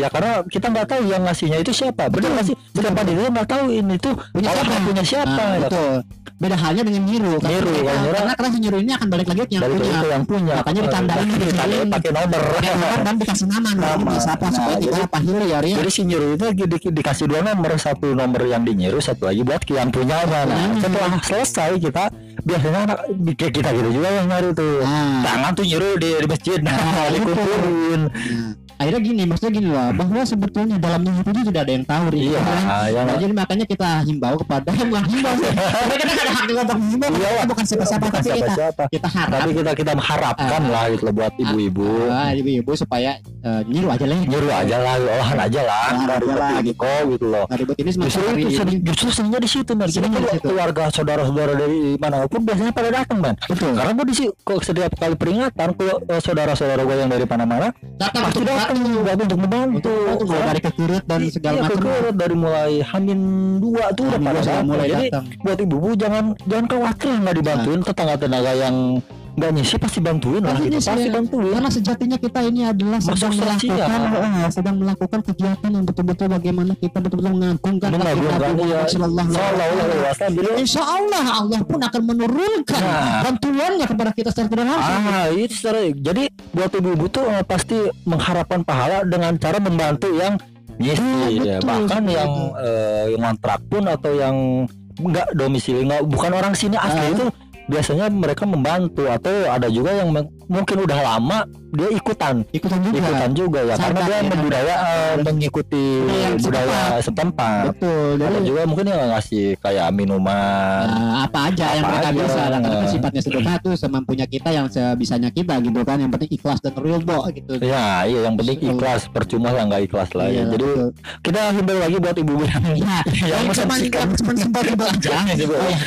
ya karena kita nggak tahu yang ngasihnya itu siapa betul nggak sih setiap panitia nggak tahu ini tuh Punya orang siapa? punya siapa nah, betul. Beda halnya dengan Nyiru. Karena- Nyiru, Nyiru- karena karena si Nyiru ini akan balik lagi ke yang punya. itu yang punya Makanya ditandain di ditandain sini. pakai nomor kan, dan dikasih nama nih. Nama. Siapa Nah, supaya kita jadi- pahili ya Ria. jadi si nyiru itu di, di- dikasih dua nomor satu nomor yang di nyiru satu lagi buat yang punyanya nah Hmm. setelah selesai kita biasanya anak kayak kita gitu juga yang nyari tuh. Nah. tangan tuh nyiru di, di masjid. Nah, Nah, dikumpulin. Nah, akhirnya gini, maksudnya gini loh, bahwa sebetulnya dalamnya itu tuh tidak ada yang tahu iya Kan? yang Nah, jadi makanya kita himbau kepada bukan himbau sih. Karena kita ada hak juga untuk menghimbau. Iya, kita bukan siapa-siapa tapi kita siapa-siapa. kita harap tapi kita kita mengharapkan Ah. lah gitu loh buat ibu-ibu ah, ibu-ibu supaya eh, nyiru aja lah. nyuruh aja lah olahan aja lah ribet lah, gitu gitu. kok gitu loh Nah, ini justru itu seni- justru seninya di situ man kita Seninya di kalau situ. keluarga saudara-saudara dari mana pun biasanya pada datang man Betul. karena gue di kok setiap kali peringatan kalau eh, saudara-saudara gue yang dari mana-mana Datang pasti untuk buat untuk membantu Untuk mulai dari kekurut dan Iya, segala macam. kekurut dari mulai Hamin dua tuh udah pada mulai jadi datang. buat ibu-ibu jangan jangan khawatir nggak Nah. dibantuin tetangga-tetangga yang nggak nyisi pasti bantuin lah gitu nyisi, pasti ya. bantuin Karena sejatinya kita ini adalah sedang melakukan eh, sedang melakukan kegiatan yang betul-betul bagaimana kita betul-betul mengagungkan Nabi iya. Muhammad jadi Insya Allah Allah pun akan menurunkan Nah. bantuannya kepada kita secara tidak langsung. Ah, itu secara jadi buat ibu-ibu tuh eh, pasti mengharapkan pahala dengan cara membantu yang ngisi Ah, ya. betul, bahkan yang eh, yang ngontrak pun atau yang nggak domisili nggak bukan orang sini asli Ah. itu biasanya mereka membantu atau ada juga yang mungkin udah lama dia ikutan ikutan juga ikutan juga ya karena Sadar dia ya. membudaya eh, mengikuti Budaya yang budaya setempat betul ada juga mungkin yang ngasih kayak minuman Nah, apa aja yang Apa mereka aja. bisa dan karena sifatnya sedekah tuh semampunya kita yang sebisanya kita gitu kan yang penting ikhlas dan real bo gitu ya iya yang penting ikhlas percuma lah nggak ikhlas lah ya Iya, jadi betul. kita himbau lagi buat ibu-ibu yang Iya, yang yang menyaksikan. cuma sempat tiba aja. Gitu. Oh ya.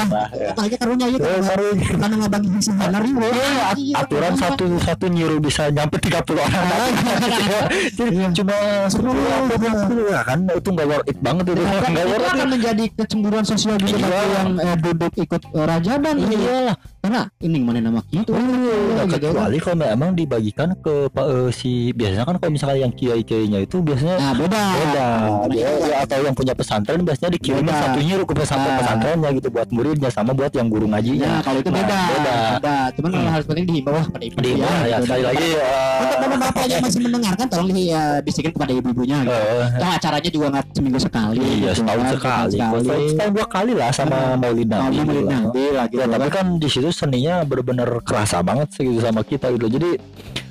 Nah. Apalagi nggak bagi sebenarnya ribu. Iya, at- aturan satu satu nyuruh bisa nyampe 30 orang. Jadi cuma 10 atau 20 ya kan itu nggak worth it banget itu. Nggak itu worth akan it. menjadi kecemburuan sosial juga Iya. yang eh, duduk ikut eh, rajaban Iyalah. Karena ini mana nama gitu Nah, gitu kan. kecuali kalau memang dibagikan ke Pak eh, si biasanya kan kalau misalkan yang kiai kiainya itu biasanya Nah, beda. beda Nah, dia, ya, atau yang punya pesantren biasanya dikirimnya Beda. satu nyuruh ke pesantren Nah. pesantrennya gitu buat muridnya sama buat yang guru ngajinya Ya, kalau itu Nah, beda. beda. Beda. Cuman kalau harus penting dihimbau lah pada ibu di ya, ya gitu. sekali lagi eh, Untuk bapak-bapak yang masih mendengarkan tolong dibisikin kepada ibu-ibunya gitu. eh, Toh acaranya juga nggak seminggu sekali. Iya gitu setahun kan, sekali, setahun dua kali lah sama Maulid Nah, Nabi. Maulid gitu. Nabi lah gitu Ya, tapi kan. kan di situ seninya bener-bener kerasa banget sih gitu sama kita gitu. Jadi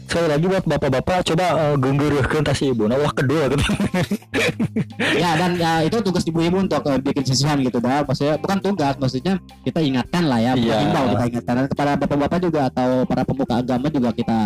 sekali lagi buat bapak-bapak coba uh, genggurkan kasih ibu. Nah, wah kedua gitu. ya dan ya, itu tugas ibu-ibu untuk eh, bikin sisihan gitu dah maksudnya bukan tugas maksudnya kita ingatkan lah ya himbau kita ingatkan dan kepada bapak-bapak juga atau para pemuka agama juga kita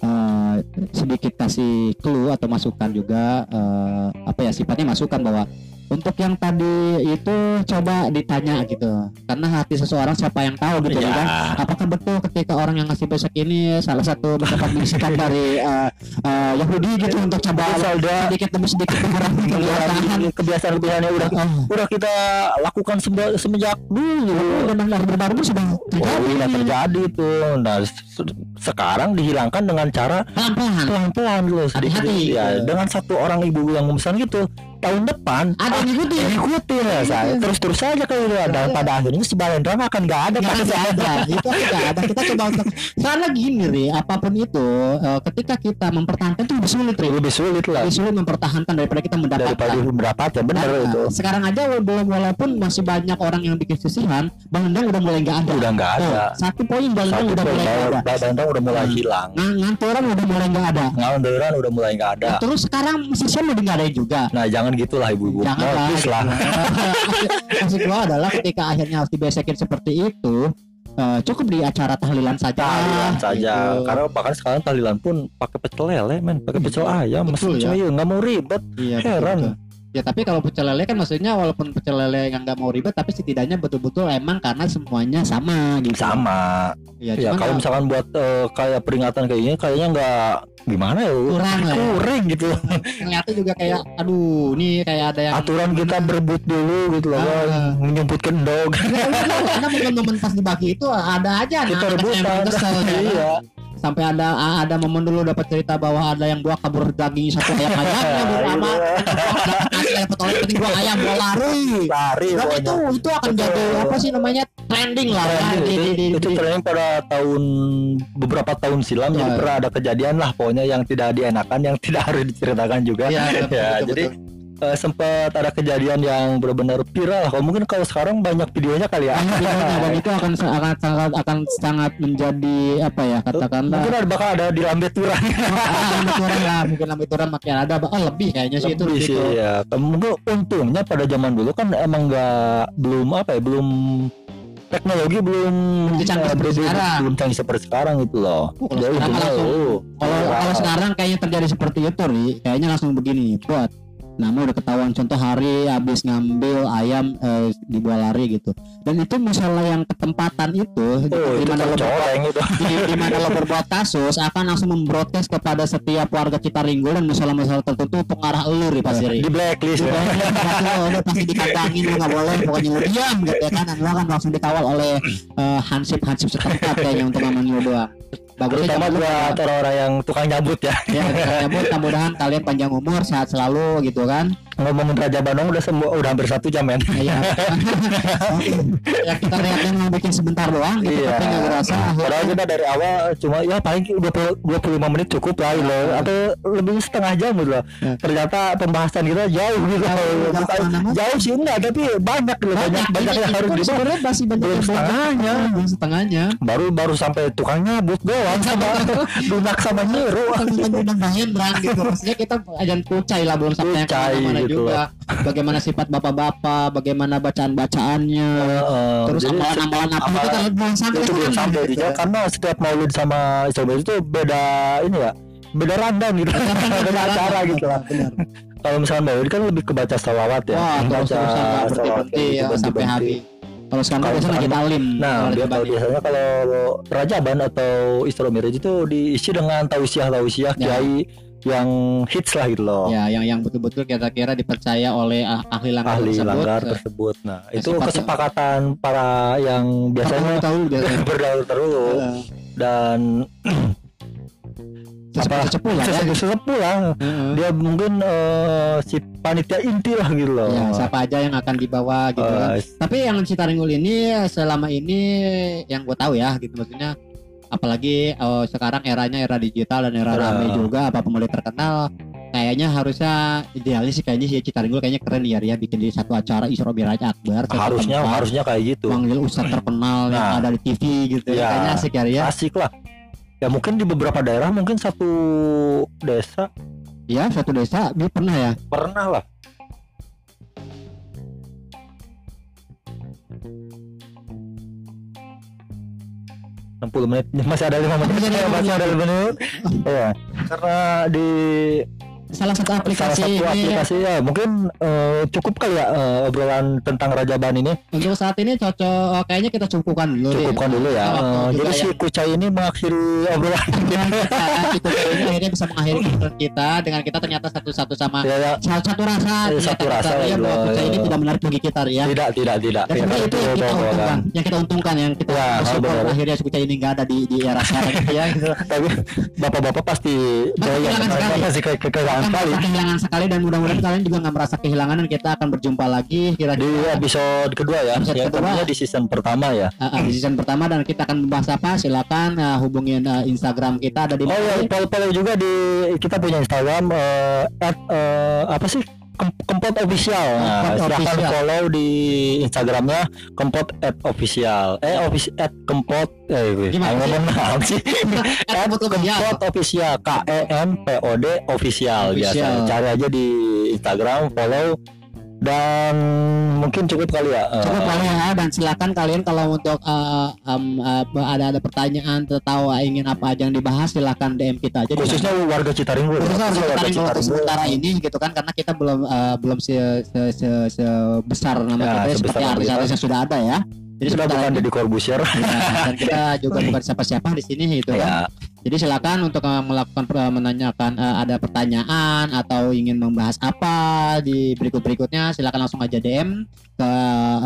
eh, sedikit kasih clue atau masukan juga eh, apa ya sifatnya masukan bahwa untuk yang tadi itu coba ditanya gitu. Karena hati seseorang siapa yang tahu gitu Iya. kan. Apakah betul ketika orang yang ngasih besek ini salah satu mendapat bisikan dari eh, eh, Yahudi gitu untuk coba Salda sedikit demi sedikit mengurangi kebiasaan? kebiasaan-kebiasaan udah. Oh, udah kita lakukan semenjak dulu. dan yang baru sudah Oh, terjadi udah terjadi tuh. Nah, se- sekarang dihilangkan dengan cara pelan-pelan. pelan-pelan gitu sedikit ya dengan satu orang ibu yang memesan gitu tahun depan ada yang ngikutin. ikutin ya saya terus terus saja kayak gitu dan pada akhirnya si Balendra akan nggak ada Nggak ada, ada. itu nggak ada. Kita coba untuk karena gini ri apa pun itu eh, ketika kita mempertahankan itu lebih sulit ri. Lebih sulit lah. Lebih sulit mempertahankan daripada kita daripada mendapatkan mendapat ya benar Nah, itu. sekarang aja belum walaupun masih banyak orang yang bikin sisihan Bang Endang udah mulai nggak ada. Udah nggak ada. Oh, satu poin Bang Endang satu udah mulai nggak ada. Balendra udah mulai Hmm. hilang. Nah, ngantoran udah mulai nggak ada. Nganderan udah mulai nggak ada. Terus sekarang sisihan udah nggak ada juga. Nah jangan gitulah ibu-ibu Jangan Nah, lah. please lah Maksud gua adalah ketika akhirnya harus dibesekin seperti itu eh, cukup di acara tahlilan saja. tahlilan saja gitu. karena bahkan sekarang tahlilan pun pakai pecel lele men pakai pecel ayam Betul, mesin ya. nggak mau ribet Iya, heran. betul. Ya tapi kalau pecel lele kan maksudnya walaupun pecel lele yang nggak mau ribet tapi setidaknya betul-betul emang karena semuanya sama gitu. sama. Ya, ya kalau ya misalkan buat eh, kayak peringatan kayak gini kayaknya nggak gimana ya kurang lah. ya. kurang gitu. Ternyata juga kayak aduh nih kayak ada yang aturan kita berebut dulu gitu loh Ah. kan menyebutkan dog. Karena momen-momen pas dibagi itu ada aja kita anak-anak yang rebutan ya. Iya. Sampai ada ada momen dulu dapat cerita bahwa ada yang dua kabur daging satu ayam ayamnya bersama nasi dapat oleh penting dua ayam dua lari. Lari Dan pokoknya itu itu akan jadi apa sih namanya? Trending lah. Ya, Trending, di, di, itu, di, itu di- trending pada tahun beberapa tahun silam jadi Ya. pernah ada kejadian lah pokoknya yang tidak dienakan yang tidak harus diceritakan juga. Iya, ya betul, jadi betul. Eh, sempat ada kejadian yang benar-benar viral kalau mungkin kalau sekarang banyak videonya kali ya. Banyak videonya, dan itu akan akan sangat akan sangat menjadi apa ya katakanlah. Mungkin ada bakal ada di lambe turang ah, lambe ya mungkin lambe turang makin ada oh, lebih kayaknya sih itu Lebih gitu. sih ya mungkin untungnya pada zaman dulu kan emang nggak belum apa ya belum teknologi belum Belum canggih eh, seperti belum- sekarang. belum canggih seperti sekarang gitu loh. Oh, kalau Jadi sekarang langsung- Kalau sekarang kayaknya terjadi seperti itu, Ri. Kayaknya langsung begini, buat nama udah ketahuan contoh hari habis ngambil ayam eh, di buah lari gitu. Dan itu misalnya yang ketempatan itu oh di itu mana lo di, di mana lo berbuat kasus akan langsung membroadcast kepada setiap warga Citaringgul dan masalah-masalah tertentu pengarah elur ya pasti Ri. di blacklist. Udah, udah, udah pasti dikandangin lu nggak boleh pokoknya lu diam gitu ya kan. Dan lu akan langsung dikawal oleh eh, hansip hansip setempat kayaknya untuk ngaman lu doang bagusnya terutama buat orang-orang yang tukang nyambut ya. Ya nyambut mudah-mudahan kalian panjang umur sehat selalu gitu kan ngomongin Raja Bandung udah semua udah hampir satu jam men. Ya, ya kita lihatnya mau bikin sebentar doang gitu Iya. tapi nggak kerasa Padahal kita dari awal cuma ya paling 20, 25 menit cukup lah gitu. Loh. Atau lebih setengah jam gitu. Loh Ya. Ternyata pembahasan kita jauh gitu. Jauh, jauh. Jauh sih enggak tapi banyak gitu. Banyak, banyak yang harus dibahas sebenarnya masih banyak yang setengahnya. setengahnya. Baru baru sampai tukang nyabut doang. Sama. Dunak sama Nyiru. Mudah-mudahan berang gitu. Maksudnya kita ajan kucai lah belum sampai Kucai gitu juga. Bagaimana sifat bapak-bapak bagaimana bacaan-bacaannya Heeh, terus amalan-amalan apa itu kan belum sampai itu belum sampai gitu. karena setiap maulid sama Islam itu beda ini ya beda random gitu. Beda acara gitu lah. benar. Kalau misalnya maulid kan lebih ke baca salawat ya. Wah salawat berhenti gitu, ya sampai habis. Kalau sekarang Kalau biasanya lagi talim Nah, dia kalau biasanya kalau Rajaban atau Isra Miraj itu diisi dengan tausiah-tausiah Ya. kiai yang hits lah gitu loh. ya yang yang betul-betul kira-kira dipercaya oleh ah- ahli langgar Ahli tersebut langgar tersebut. Nah, Ya, itu kesepakatan para yang biasanya tahu biasanya berdahulu dahulu Eh, dan sesepuh lah ya sesepuh lah. Heeh. Dia mungkin eh, si panitia inti lah gitu loh. ya siapa aja yang akan dibawa gitu kan Eh, tapi yang Citaringgul ini selama ini yang gue tahu ya gitu maksudnya apalagi eh, sekarang eranya era digital dan era ramai juga apa mulai terkenal kayaknya harusnya idealnya sih kayaknya si Citaringgul kayaknya keren ya Ria bikin di satu acara Isra Miraj Akbar harusnya tempat, harusnya kayak gitu. manggil ustadz terkenal yang Nah. ada di TV gitu Ya. kayaknya asik ya Ria Asik lah. Ya mungkin di beberapa daerah mungkin satu desa ya satu desa dia pernah ya pernah lah. Enam puluh menit. Masih ada lima menit. Masih ada lima menit. ya karena di salah satu salah aplikasi satu ini. aplikasi ya. Mungkin eh, cukup kali ya eh, obrolan tentang Rajaban ini? Untuk saat ini cocok kayaknya kita cukupkan dulu deh. cukupkan dulu ya. Juga jadi si yang- Kucai ini mengakhiri obrolan kita ini akhirnya bisa mengakhiri obrolan kita. Dengan kita ternyata satu-satu sama ya, ya. satu, satu rasa. Ternyata satu rasa, ya. ya, bahwa ya, Kucai ya. ini tidak menarik bagi kita ya. Tidak tidak tidak. Dan sebenarnya itu yang kita Tidak, untungkan. Kan. yang kita untungkan yang kita Ya, bersyukur akhirnya Kucai ini nggak ada di di era sekarang ya. Tapi bapak-bapak pasti doyan. pasti ke- kehilangan akan sekali. kehilangan sekali dan mudah-mudahan kalian juga nggak merasa kehilangan dan kita akan berjumpa lagi di kira-kira episode kedua ya. Episode ya kedua. di season pertama ya. Uh, uh, di season pertama dan kita akan membahas apa? Silakan uh, hubungin uh, Instagram kita ada di oh ya follow follow juga di kita punya Instagram eh, at, eh, apa sih Kempot official. Nah, Kempot silakan Official. follow di Instagramnya Kempot at official. Eh office at Kempot eh Gimana ngomong apa sih? at Kempot Official. K E M P O D official biasa. Official. Cari aja di Instagram follow dan mungkin cukup kali ya. eh, Cukup lah ya dan silakan kalian kalau untuk uh, um, uh, ada ada pertanyaan atau ingin apa aja yang dibahas silakan DM kita aja. khususnya warga Citaringgo. ya. khususnya Warga Citaringgo. sementara ini gitu kan karena kita belum uh, belum se, se, se, sebesar nama Ya, kita sebesar seperti artis-artis yang sudah ada ya. Jadi Sudah bukan Deddy Corbuzier. Ya, dan kita juga bukan siapa-siapa di sini gitu kan. Jadi silakan untuk uh, melakukan uh, menanyakan uh, ada pertanyaan atau ingin membahas apa di berikut berikutnya silakan langsung aja DM ke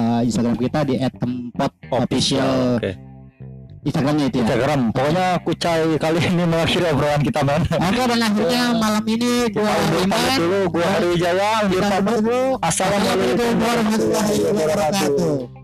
uh, Instagram kita di @tempotofficial. Oke. Instagramnya itu ya. Instagram. Pokoknya kucai kali ini mengakhiri obrolan kita man. Oke dan akhirnya malam ini gua Iman dulu, gua Hari Jaya, kita Assalamualaikum Assalamualaikum warahmatullahi wabarakatuh.